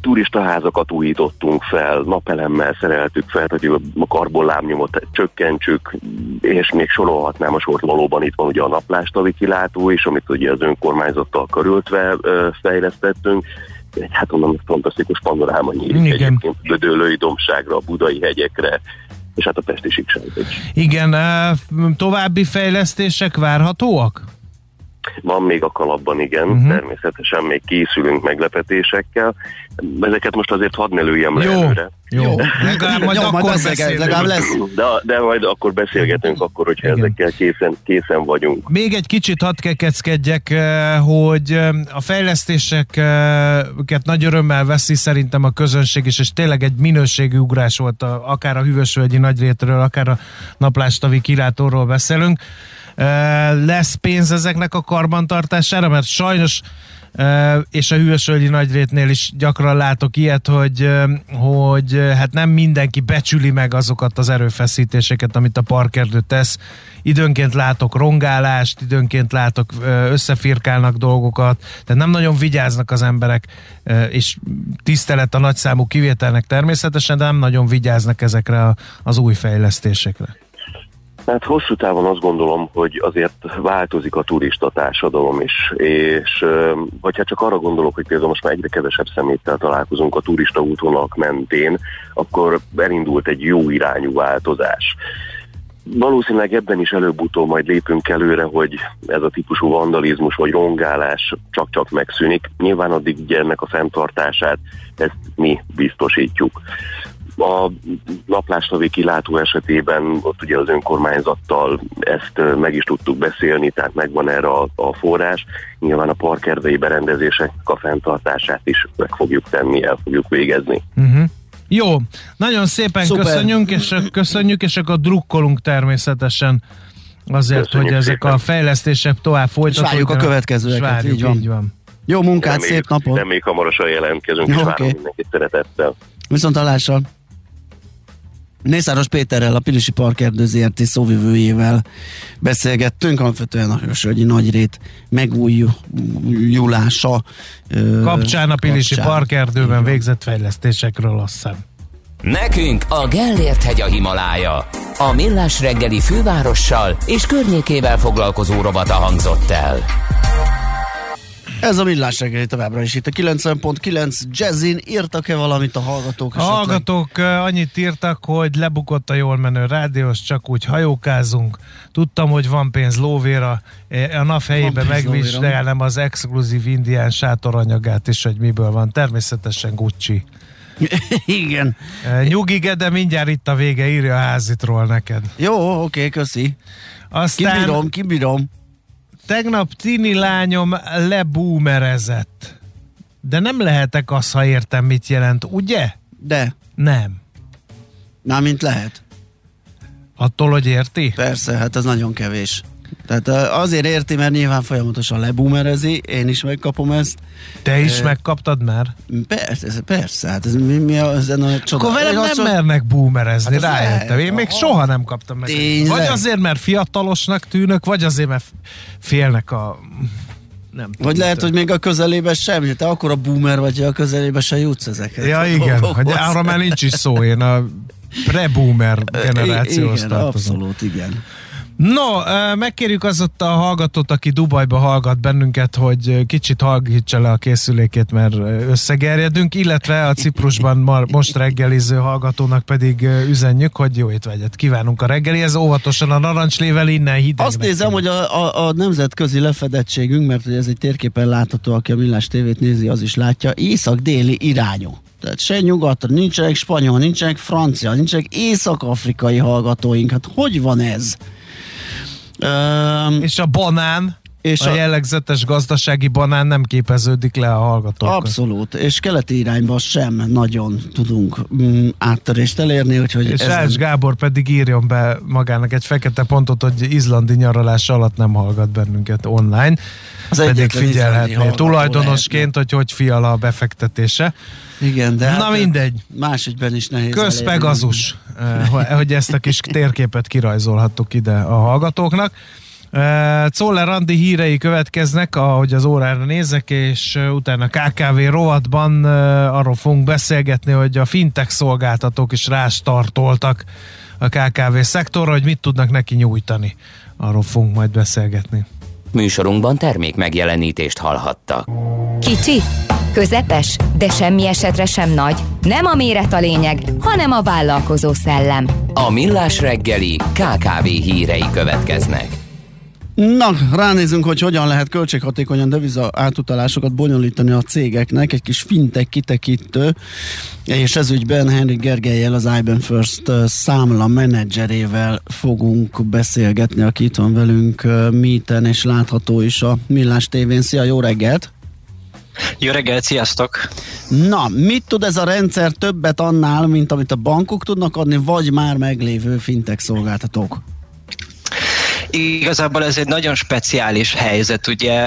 Turistaházakat újítottunk fel, napelemmel szereltük fel, hogy a karbonlábnyomot csökkentsük, és még sorolhatnám a sort, valóban itt van ugye a naplástavi kilátó is, amit ugye az önkormányzattal körültve fejlesztettünk, egy hát onnan fantasztikus panoráma nyílik Igen. egyébként Gödöllői dombságra, a Budai hegyekre, és hát a Pesti síkságra is. Igen, további fejlesztések várhatóak? Van még a kalapban, igen, uh-huh. természetesen még készülünk meglepetésekkel. Ezeket most azért hadd ne lőjem le Jó, előre. jó. Legalább majd Jó, akkor majd beszélget- beszélünk. legalább lesz. De, de majd akkor beszélgetünk, akkor, hogyha Igen. ezekkel készen, készen vagyunk. Még egy kicsit hadd kekeckedjek, eh, hogy eh, a fejlesztéseket nagy örömmel veszi szerintem a közönség is, és tényleg egy minőségi ugrás volt, a, akár a Hűvösvölgyi Nagyrétről, akár a Naplástavi kilátóról beszélünk. Lesz pénz ezeknek a karbantartására, mert sajnos és a hűvösvölgyi nagyrétnél is gyakran látok ilyet, hogy, hogy hát nem mindenki becsüli meg azokat az erőfeszítéseket, amit a parkerdő tesz. Időnként látok rongálást, időnként látok összefirkálnak dolgokat, tehát nem nagyon vigyáznak az emberek, és tisztelet a nagyszámú kivételnek természetesen, de nem nagyon vigyáznak ezekre az új fejlesztésekre. Hát hosszú távon azt gondolom, hogy azért változik a turista társadalom is, és ö, hogyha csak arra gondolok, hogy például most már egyre kevesebb szeméttel találkozunk a turista útvonalak mentén, akkor elindult egy jó irányú változás. Valószínűleg ebben is előbb-utóbb majd lépünk előre, hogy ez a típusú vandalizmus vagy rongálás csak-csak megszűnik. Nyilván addig ugye ennek a fenntartását ezt mi biztosítjuk. A naplástavi kilátó esetében ott ugye az önkormányzattal ezt meg is tudtuk beszélni, tehát megvan erre a, a forrás. Nyilván a parkerdei berendezések a fenntartását is meg fogjuk tenni, el fogjuk végezni. Uh-huh. Jó, nagyon szépen Szuper. köszönjük, és köszönjük, és akkor drukkolunk természetesen azért, Köszönjük hogy ezek szépen. a fejlesztések tovább folytatódjanak. várjuk a következőeket, És várjuk, így van. Így van. Jó munkát, Reméljük- szép napot! Reméljük hamarosan jelentkezünk, és Oké. várom mindenkit szeretettel. Viszont hallásra! Mészáros Péterrel, a Pilisi Parkerdő ZRT szóvivőjével beszélgettünk, alapvetően a Hősölgyi Nagyrét megújulása Kapcsán a Pilisi kapcsán. Parkerdőben végzett fejlesztésekről azt hiszem. Nekünk a Gellért hegy a Himalája. A millás reggeli fővárossal és környékével foglalkozó rovata hangzott el. Ez a millás reggeli továbbra is itt a 90.9 Jazzin írtak-e valamit a hallgatók A esetleg? hallgatók annyit írtak, hogy lebukott a jól menő rádiós, csak úgy hajókázunk. Tudtam, hogy van pénz lóvéra. A NAV helyébe megvizsgálom az exkluzív indián sátoranyagát is, hogy miből van. Természetesen Gucci. Igen. Eh, Nyugi, de mindjárt itt a vége, írja a házitról neked. Jó, oké, köszi. Aztán Kibírom, kibírom. Tegnap tini lányom leboomerezett. De nem lehetek az, ha értem, mit jelent, ugye? De, Nem. mármint lehet. Attól, hogy érti? Persze, hát ez nagyon kevés. Tehát azért érti, mert nyilván folyamatosan leboomerezi, én is megkapom ezt. Te is Eh, megkaptad már? Persze, ez, persze, hát ez mi, mi a, ezen a csoda. Akkor velem nem mondom- mernek boomerezni, Hát rájöttem. Én még soha nem kaptam meg. Tényleg? Vagy azért, mert fiatalosnak tűnök, vagy azért, mert félnek a... Nem tudom, Vagy lehet, hogy még a közelébe sem, te akkor a boomer vagy, hogy a közelébe se jutsz ezeket. Ja, igen, hogy arra már nincs is szó, én a pre-boomer generációhoz tartozom. abszolút, igen. No, megkérjük az ott a hallgatót, aki Dubajba hallgat bennünket, hogy kicsit hallgítsa le a készülékét, mert összegerjedünk, illetve a Ciprusban ma, most reggeliző hallgatónak pedig üzenjük, hogy jó étvágyat kívánunk a reggelihez, óvatosan a narancslével innen hideg. Azt nézem, hogy a, a, a nemzetközi lefedettségünk, mert hogy ez egy térképen látható, aki a Millás tévét nézi, az is látja, észak-déli irányú. Tehát se nyugatra, nincsenek spanyol, nincsenek francia, nincsenek észak-afrikai hallgatóink. Hát hogy van ez? Um, És a banán, És a, a- jellegzetes gazdasági banán nem képeződik le a hallgatókkal. Abszolút, és keleti irányba sem nagyon tudunk mm, áttörést elérni, úgyhogy És ez Ács nem- Gábor pedig írjon be magának egy fekete pontot, hogy izlandi nyaralás alatt nem hallgat bennünket online. Az pedig figyelhetné tulajdonosként, hogy hogy fiala a befektetése. Igen, de Na hát mindegy. Más ügyben is nehéz. Közpegazus, eh, hogy- hogy ezt a kis térképet kirajzolhattuk ide a hallgatóknak. Czoller Andi hírei következnek, ahogy az órára nézek, és utána KKV rovatban arról fogunk beszélgetni, hogy a fintech szolgáltatók is rástartoltak a KKV szektorra, hogy mit tudnak neki nyújtani. Arról fogunk majd beszélgetni. Műsorunkban termék megjelenítést hallhattak. Kicsi, közepes, de semmi esetre sem nagy. Nem a méret a lényeg, hanem a vállalkozó szellem. A Millás reggeli KKV hírei következnek. Na, ránézünk, hogy hogyan lehet költséghatékonyan deviza átutalásokat bonyolítani a cégeknek. Egy kis fintek kitekintő, és ez ügyben Henrik Gergelyel, az IBM First számla menedzserével fogunk beszélgetni, aki itt van velünk míten, és látható is a Millás tévén. Szia, jó reggelt! Jó reggelt, sziasztok! Na, mit tud ez a rendszer többet annál, mint amit a bankok tudnak adni, vagy már meglévő fintek szolgáltatók? Igazából ez egy nagyon speciális helyzet, ugye,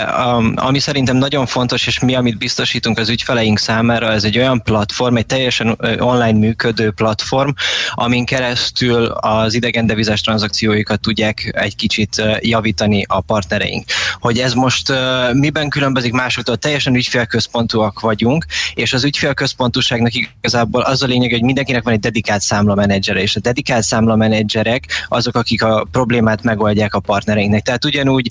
ami szerintem nagyon fontos, és mi, amit biztosítunk az ügyfeleink számára, ez egy olyan platform, egy teljesen online működő platform, amin keresztül az idegen devizás tranzakcióikat tudják egy kicsit javítani a partnereink. Hogy ez most miben különbözik másoktól, teljesen ügyfélközpontúak vagyunk, és az ügyfélközpontúságnak igazából az a lényeg, hogy mindenkinek van egy dedikált számlamenedzsere, és a dedikált számlamenedzserek azok, akik a problémát megoldják a partnereinknek. Tehát ugyanúgy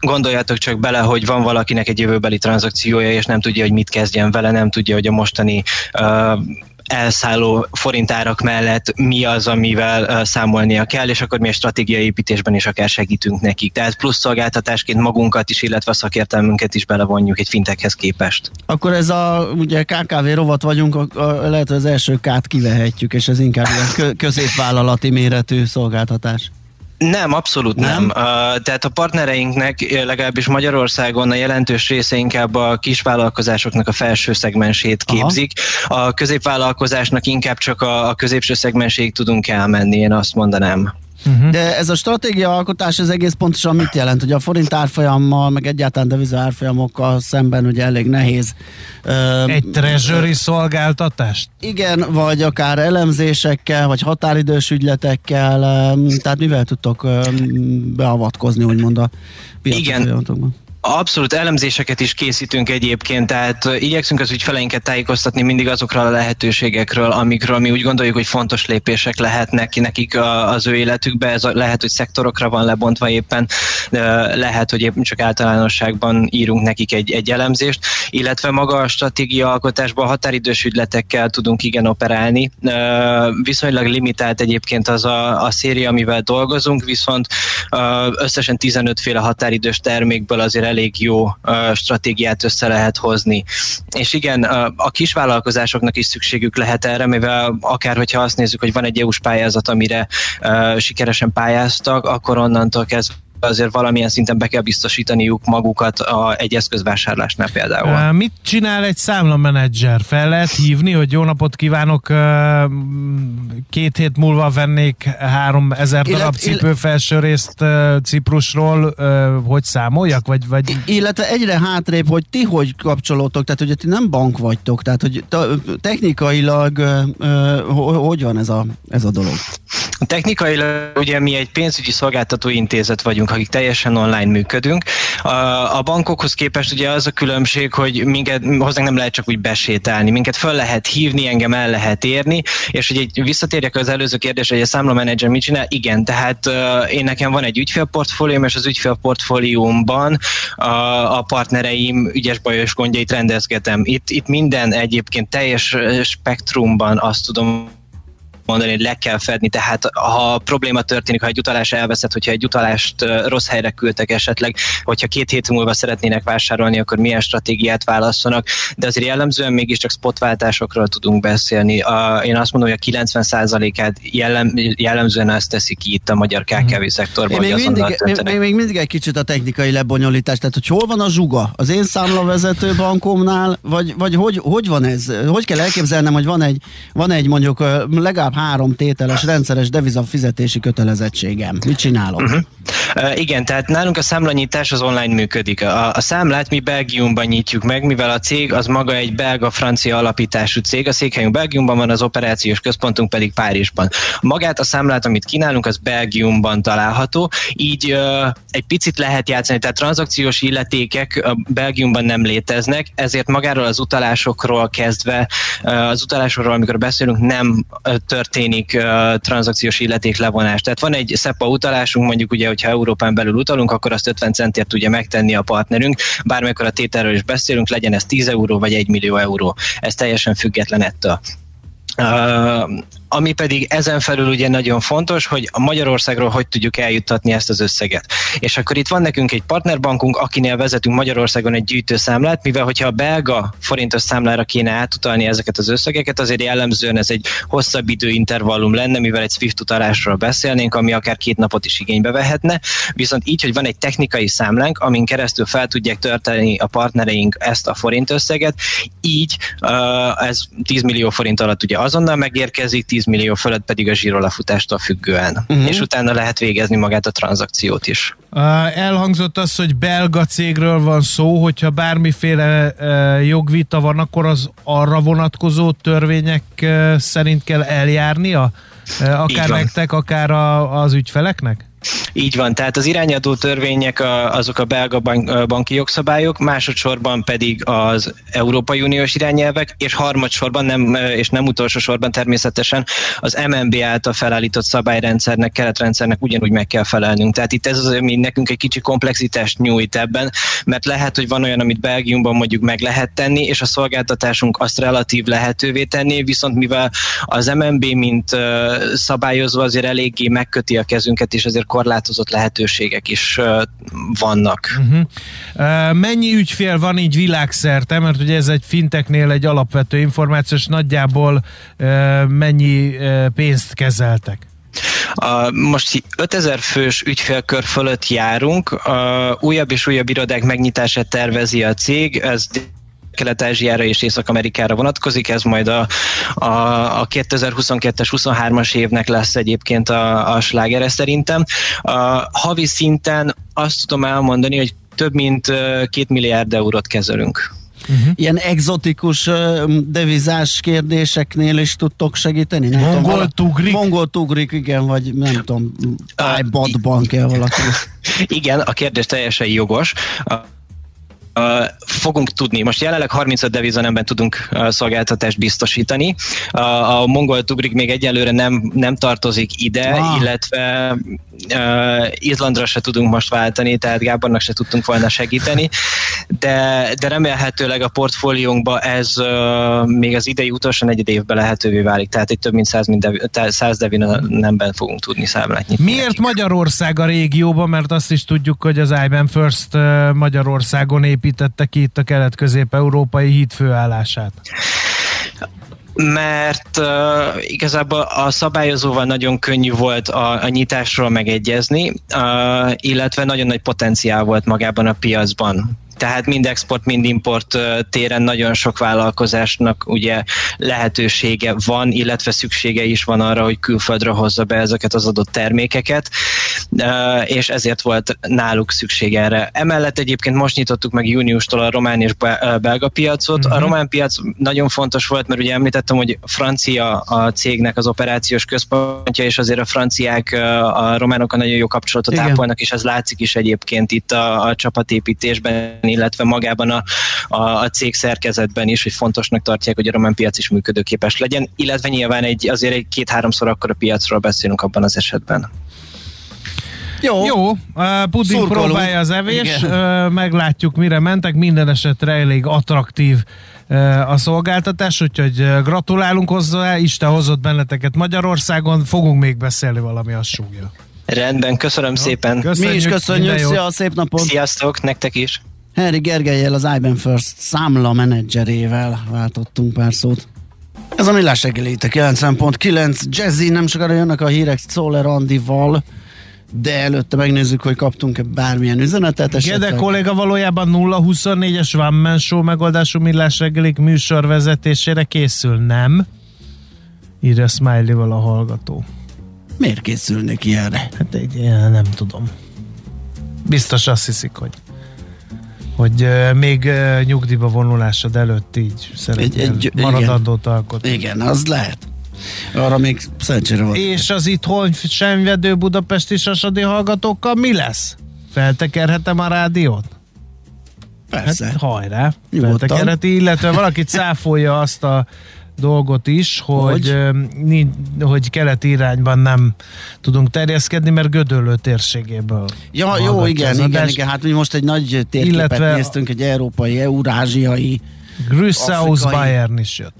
gondoljatok csak bele, hogy van valakinek egy jövőbeli tranzakciója, és nem tudja, hogy mit kezdjen vele, nem tudja, hogy a mostani uh, elszálló forintárak mellett mi az, amivel uh, számolnia kell, és akkor mi a stratégiai építésben is akár segítünk nekik. Tehát plusz szolgáltatásként magunkat is, illetve a szakértelmünket is belevonjuk egy fintekhez képest. Akkor ez a, ugye KKV rovat vagyunk, a, a, lehet, hogy az első kát kivehetjük, és ez inkább ilyen középvállalati méretű szolgáltatás. Nem, abszolút nem. nem. Tehát a partnereinknek legalábbis Magyarországon a jelentős része inkább a kisvállalkozásoknak a felső szegmensét képzik. Aha. A középvállalkozásnak inkább csak a, a középső szegmenséig tudunk elmenni, én azt mondanám. Uh-huh. De ez a stratégia alkotás, ez egész pontosan mit jelent? Hogy a forint árfolyammal, meg egyáltalán deviza árfolyamokkal szemben ugye elég nehéz. Egy treasury szolgáltatást? Igen, vagy akár elemzésekkel, vagy határidős ügyletekkel, tehát mivel tudtok beavatkozni, úgymond a piaci Igen. Abszolút elemzéseket is készítünk egyébként, tehát igyekszünk az ügyfeleinket tájékoztatni mindig azokról a lehetőségekről, amikről mi úgy gondoljuk, hogy fontos lépések lehetnek nekik az ő életükbe. Ez lehet, hogy szektorokra van lebontva éppen, lehet, hogy éppen csak általánosságban írunk nekik egy, egy elemzést, illetve maga a stratégia alkotásban határidős ügyletekkel tudunk igen operálni. Viszonylag limitált egyébként az a, a széria, amivel dolgozunk, viszont összesen 15 féle határidős termékből azért elég jó stratégiát össze lehet hozni. És igen, a kisvállalkozásoknak is szükségük lehet erre, mivel akár hogyha azt nézzük, hogy van egy EU-s pályázat, amire sikeresen pályáztak, akkor onnantól kezdve azért valamilyen szinten be kell biztosítaniuk magukat a, egy eszközvásárlásnál például. Mit csinál egy számlamenedzser? Fel lehet hívni, hogy jó napot kívánok, két hét múlva vennék három ezer darab cipő felső részt Ciprusról, hogy számoljak? Vagy, vagy... Illetve egyre hátrébb, hogy ti hogy kapcsolódtok, tehát hogy ti nem bank vagytok, tehát hogy technikailag hogy van ez a, ez a dolog? Technikailag ugye mi egy pénzügyi szolgáltató intézet vagyunk, akik teljesen online működünk. A, a bankokhoz képest ugye az a különbség, hogy minket hozzánk nem lehet csak úgy besétálni, minket föl lehet hívni, engem el lehet érni, és hogy egy, visszatérjek az előző kérdésre, hogy a számlamenedzser mit csinál, igen, tehát uh, én nekem van egy ügyfélportfólióm, és az ügyfélportfóliómban a, a partnereim ügyes bajos gondjait rendezgetem. Itt, itt minden egyébként teljes spektrumban azt tudom mondani, hogy le kell fedni, tehát ha probléma történik, ha egy utalás elveszett, hogyha egy utalást rossz helyre küldtek esetleg, hogyha két hét múlva szeretnének vásárolni, akkor milyen stratégiát válaszolnak, de azért jellemzően mégiscsak spotváltásokról tudunk beszélni. A, én azt mondom, hogy a 90%-át jellem, jellemzően ezt teszi ki itt a magyar KKV mhm. szektorban. Még mindig, még, még mindig egy kicsit a technikai lebonyolítás, tehát hogy hol van a zsuga? Az én számlavezető bankomnál, vagy, vagy hogy, hogy van ez? Hogy kell elképzelnem, hogy van egy, van egy mondjuk legalább három tételes rendszeres deviza fizetési kötelezettségem. Mit csinálok? Uh-huh. Uh, igen, tehát nálunk a számlanyítás az online működik. A, a számlát mi Belgiumban nyitjuk meg, mivel a cég az maga egy belga-francia alapítású cég, a székhelyünk Belgiumban van, az operációs központunk pedig Párizsban. Magát a számlát, amit kínálunk, az Belgiumban található, így uh, egy picit lehet játszani, tehát tranzakciós illetékek uh, Belgiumban nem léteznek, ezért magáról az utalásokról kezdve, uh, az utalásokról, amikor beszélünk, nem uh, történik uh, tranzakciós illeték levonás. Tehát van egy SEPA utalásunk, mondjuk ugye, hogyha Európán belül utalunk, akkor azt 50 centért tudja megtenni a partnerünk, bármikor a tételről is beszélünk, legyen ez 10 euró vagy 1 millió euró. Ez teljesen független ettől. Uh, ami pedig ezen felül ugye nagyon fontos, hogy a Magyarországról hogy tudjuk eljuttatni ezt az összeget. És akkor itt van nekünk egy partnerbankunk, akinél vezetünk Magyarországon egy gyűjtőszámlát, mivel hogyha a belga forintos számlára kéne átutalni ezeket az összegeket, azért jellemzően ez egy hosszabb időintervallum lenne, mivel egy SWIFT utalásról beszélnénk, ami akár két napot is igénybe vehetne. Viszont így, hogy van egy technikai számlánk, amin keresztül fel tudják törteni a partnereink ezt a forint összeget, így ez 10 millió forint alatt ugye azonnal megérkezik, 10 millió fölött pedig a zsírolafutástól függően. Uh-huh. És utána lehet végezni magát a tranzakciót is. Uh, elhangzott az, hogy belga cégről van szó, hogyha bármiféle uh, jogvita van, akkor az arra vonatkozó törvények uh, szerint kell eljárnia? Uh, akár nektek, akár a, az ügyfeleknek? Így van, tehát az irányadó törvények azok a belga banki jogszabályok, másodszorban pedig az Európai Uniós irányelvek, és harmadsorban, nem, és nem utolsó sorban természetesen az MNB által felállított szabályrendszernek, keretrendszernek ugyanúgy meg kell felelnünk. Tehát itt ez az, ami nekünk egy kicsi komplexitást nyújt ebben, mert lehet, hogy van olyan, amit Belgiumban mondjuk meg lehet tenni, és a szolgáltatásunk azt relatív lehetővé tenni, viszont mivel az MNB, mint szabályozó azért eléggé megköti a kezünket, és azért korlátozott lehetőségek is vannak. Uh-huh. Mennyi ügyfél van így világszerte, mert ugye ez egy finteknél egy alapvető információs nagyjából mennyi pénzt kezeltek? A, most 5000 fős ügyfélkör fölött járunk, a újabb és újabb irodák megnyitását tervezi a cég, ez Kelet-Ázsiára és Észak-Amerikára vonatkozik, ez majd a, a, a 2022-es, 23-as évnek lesz egyébként a, a slágere szerintem. A havi szinten azt tudom elmondani, hogy több mint két milliárd eurót kezelünk. Uh-huh. Ilyen exotikus uh, devizás kérdéseknél is tudtok segíteni? Nem Mongol tudom, tugrik? Mongol tugrik, igen, vagy nem tudom, tájbadban kell valaki. Igen, a kérdés teljesen jogos fogunk tudni, most jelenleg 35 devizanemben tudunk szolgáltatást biztosítani. A mongol tugrik még egyelőre nem, nem tartozik ide, ah. illetve uh, Izlandra se tudunk most váltani, tehát Gábornak se tudtunk volna segíteni, de, de remélhetőleg a portfóliónkba ez még az idei utolsó negyed évben lehetővé válik, tehát egy több mint 100, devi, 100 devinemben fogunk tudni számlát nyitni. Miért nekik. Magyarország a régióban, mert azt is tudjuk, hogy az IBM First uh, Magyarországon építette ki itt a kelet-közép-európai híd főállását mert uh, igazából a szabályozóval nagyon könnyű volt a, a nyitásról megegyezni, uh, illetve nagyon nagy potenciál volt magában a piacban. Tehát mind export, mind import téren nagyon sok vállalkozásnak ugye lehetősége van, illetve szüksége is van arra, hogy külföldre hozza be ezeket az adott termékeket, és ezért volt náluk szükség erre. Emellett egyébként most nyitottuk meg júniustól a román és belga piacot. Uh-huh. A mhm. román piac nagyon fontos volt, mert ugye említettem, hogy francia a cégnek az operációs központja, és azért a franciák a románokkal nagyon jó kapcsolatot Igen. ápolnak, és ez látszik is egyébként itt a, a csapatépítésben illetve magában a, a, a cég szerkezetben is, hogy fontosnak tartják, hogy a román piac is működőképes legyen, illetve nyilván egy, azért egy két-háromszor akkor a piacról beszélünk abban az esetben. Jó, Jó uh, puding Szurkolunk. próbálja az evés, uh, meglátjuk mire mentek, minden esetre elég attraktív uh, a szolgáltatás, úgyhogy gratulálunk hozzá, Isten hozott benneteket Magyarországon, fogunk még beszélni valami, az súgja. Rendben, köszönöm Jó, szépen. Köszönjük, Mi is köszönjük, szia, szép napot. Sziasztok, nektek is. Henry Gergelyel, az IBM First számla menedzserével váltottunk pár szót. Ez a millás reggeli itt a 90.9 Jazzy, nem sokára jönnek a hírek Szoller Andival, de előtte megnézzük, hogy kaptunk-e bármilyen üzenetet. Esetleg. Gede kolléga valójában 0-24-es One Man Show megoldású millás reggelik műsor vezetésére készül, nem? Írja smiley a hallgató. Miért készülnek ilyenre? Hát egy, nem tudom. Biztos azt hiszik, hogy hogy uh, még uh, nyugdíjba vonulásod előtt így szeretnél egy, egy, maradandót alkotni. Igen, az lehet. Arra még szerencsére van. És az itthon semvedő budapesti sasadi hallgatókkal mi lesz? Feltekerhetem a rádiót? Persze. Hát, hajrá. Feltekerheti, illetve valaki cáfolja azt a dolgot is, hogy, hogy? hogy keleti irányban nem tudunk terjeszkedni, mert Gödöllő térségéből. Ja, jó, igen, igen, igen, hát mi most egy nagy térképet illetve néztünk, egy európai, eurázsiai Grüsshaus Afrikai. Bayern is jött.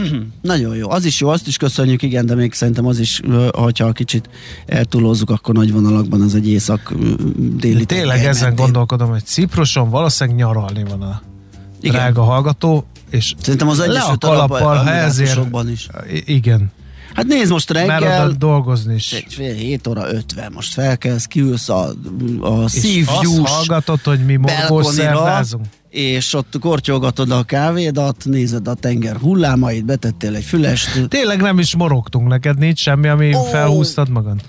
Nagyon jó, az is jó, azt is köszönjük, igen, de még szerintem az is, hogyha kicsit eltúlozzuk, akkor nagy vonalakban az egy észak-déli. Tényleg ezen gondolkodom, hogy Cipruson valószínűleg nyaralni van a Igen. drága hallgató, és Szerintem az le a kalappal, ha ezért... Is. Igen, Hát nézd most már oda reggel, dolgozni is. fél 7 óra 50, most felkelsz, kiülsz a, a És szívjús azt hallgatod, hogy mi morgós balkonira, szerdázunk. És ott kortyolgatod a kávédat, nézed a tenger hullámait, betettél egy fülest, Tényleg nem is morogtunk neked, nincs semmi, ami Ó. felhúztad magad?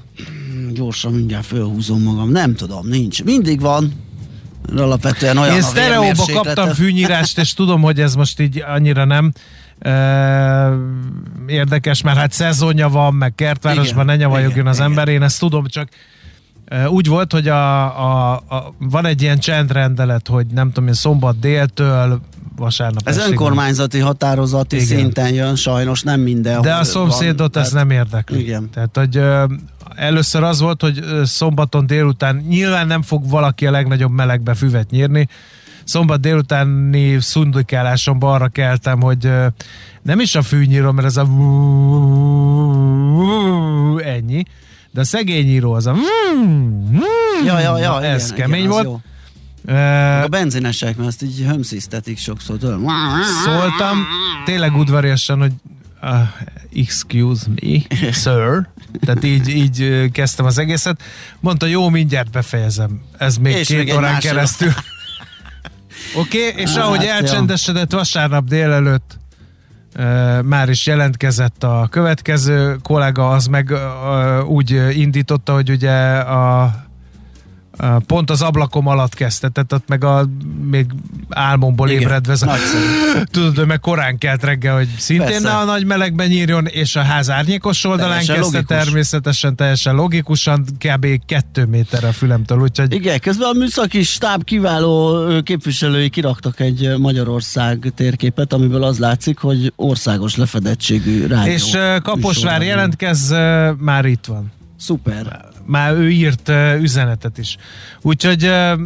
gyorsan mindjárt fölhúzom magam, nem tudom, nincs. Mindig van, alapvetően olyan Én sztereóba kaptam fűnyírást, és tudom, hogy ez most így annyira nem e, érdekes, mert hát szezonja van, meg kertvárosban Igen, ne nyavaljon igen, az igen. ember, én ezt tudom, csak úgy volt, hogy a, a, a, van egy ilyen csendrendelet, hogy nem tudom én, szombat déltől vasárnap Ez estig. önkormányzati határozati Igen. szinten jön, sajnos nem minden. De a szomszédot ez nem érdekli. Igen. Tehát, hogy először az volt, hogy szombaton délután nyilván nem fog valaki a legnagyobb melegbe füvet nyírni. Szombat délutáni szundikálásomban arra keltem, hogy nem is a fűnyíró, mert ez a ennyi, de a szegényíró az a Ja, ja, ja, Na, igen, ez igen, kemény az volt. jó. A benzinesek, mert ezt így hömszisztetik sokszor. szóltam, tényleg udvariasan, hogy uh, excuse me, sir. Tehát így, így kezdtem az egészet. Mondta, jó, mindjárt befejezem. Ez még És két még órán keresztül. Oké, okay, és Hát, ahogy elcsendesedett vasárnap délelőtt, már is jelentkezett a következő kollega, az meg úgy indította, hogy ugye a pont az ablakom alatt kezdte, tehát ott meg a még álmomból Igen, ébredve. Tudod, hogy meg korán kelt reggel, hogy szintén Persze. ne a nagy melegben nyírjon, és a ház árnyékos oldalán Teljesen kezdte logikus. természetesen, teljesen logikusan, kb. kettő méterre a fülemtől, úgyhogy Igen, közben a műszaki stáb kiváló képviselői kiraktak egy Magyarország térképet, amiből az látszik, hogy országos lefedettségű rádió. és Kaposvár jelentkez, már itt van. Szuper. Már ő írt üzenetet is. Úgyhogy uh,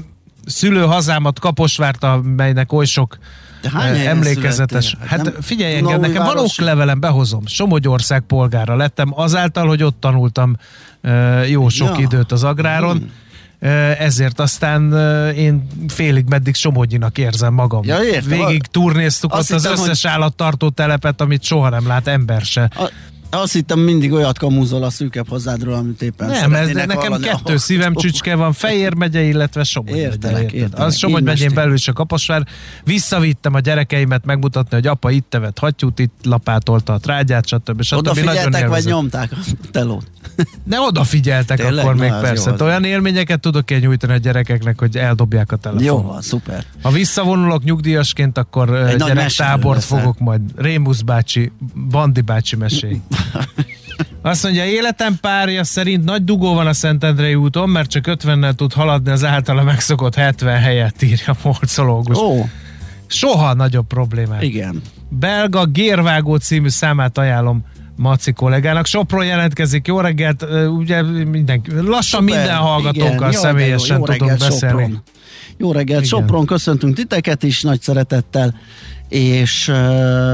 szülőhazámat Kaposvárt, amelynek oly sok De hány emlékezetes. születtél? Hát nem- figyelj engem, nekem van oklevelem, behozom. Somogyország polgára lettem azáltal, hogy ott tanultam jó sok Ja. időt az agráron. Hmm. Ezért aztán én félig meddig Somogyinak érzem magam. Ja, értem. Végig turnéztuk Azt ott az hittem, összes állattartó telepet, amit soha nem lát ember se. A, azt hittem mindig olyat kamúzol a szűkebb hozzáadról, amit éppen Nem, ez, nekem hallani kettő szívem csücske van, Fejér megye, illetve Somogy Értelek, megye. értelek. Az Somogy megyén belül is a Kaposvár. Visszavittem a gyerekeimet megmutatni, hogy apa itt tevet hattyút, itt lapátolta a trágyát, stb. stb. Oda Nagyon figyeltek, vagy nyomták a telót. Ne odafigyeltek Tényleg? akkor még Na, ez persze. jó. Olyan élményeket tudok én nyújtani a gyerekeknek, hogy eldobják a telefon. Jó van, szuper. Ha visszavonulok nyugdíjasként, akkor Egy gyerektábort fogok majd. Rémusz bácsi, Bandi bácsi meséi. Azt mondja, életem párja szerint nagy dugó van a Szentendrei úton, mert csak 50-nel tud haladni az általa megszokott 70 helyet, írja Morcológus. Ó, Soha nagyobb problémát. igen. Belga Gérvágó című számát ajánlom Maci kollégának. Sopron jelentkezik, jó reggelt, ugye mindenki, lassan Szuper, minden hallgatókkal igen. Személyesen jó, jó tudunk reggelt, beszélni. Sopron. Jó reggelt, Igen. Sopron, köszöntünk titeket is nagy szeretettel, és uh,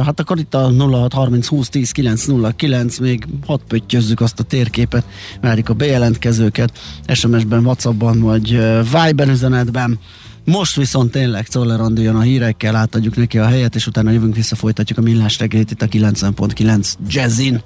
hát akkor itt a 0630 20 10 909, még hadd pöttyözzük azt a térképet, várjuk a bejelentkezőket, SMS-ben, Whatsappban vagy uh, Viber üzenetben. Most viszont tényleg Czoller Andi jön a hírekkel, átadjuk neki a helyet, és utána jövünk vissza, folytatjuk a millás reggelit itt a 90.9 Jazzin.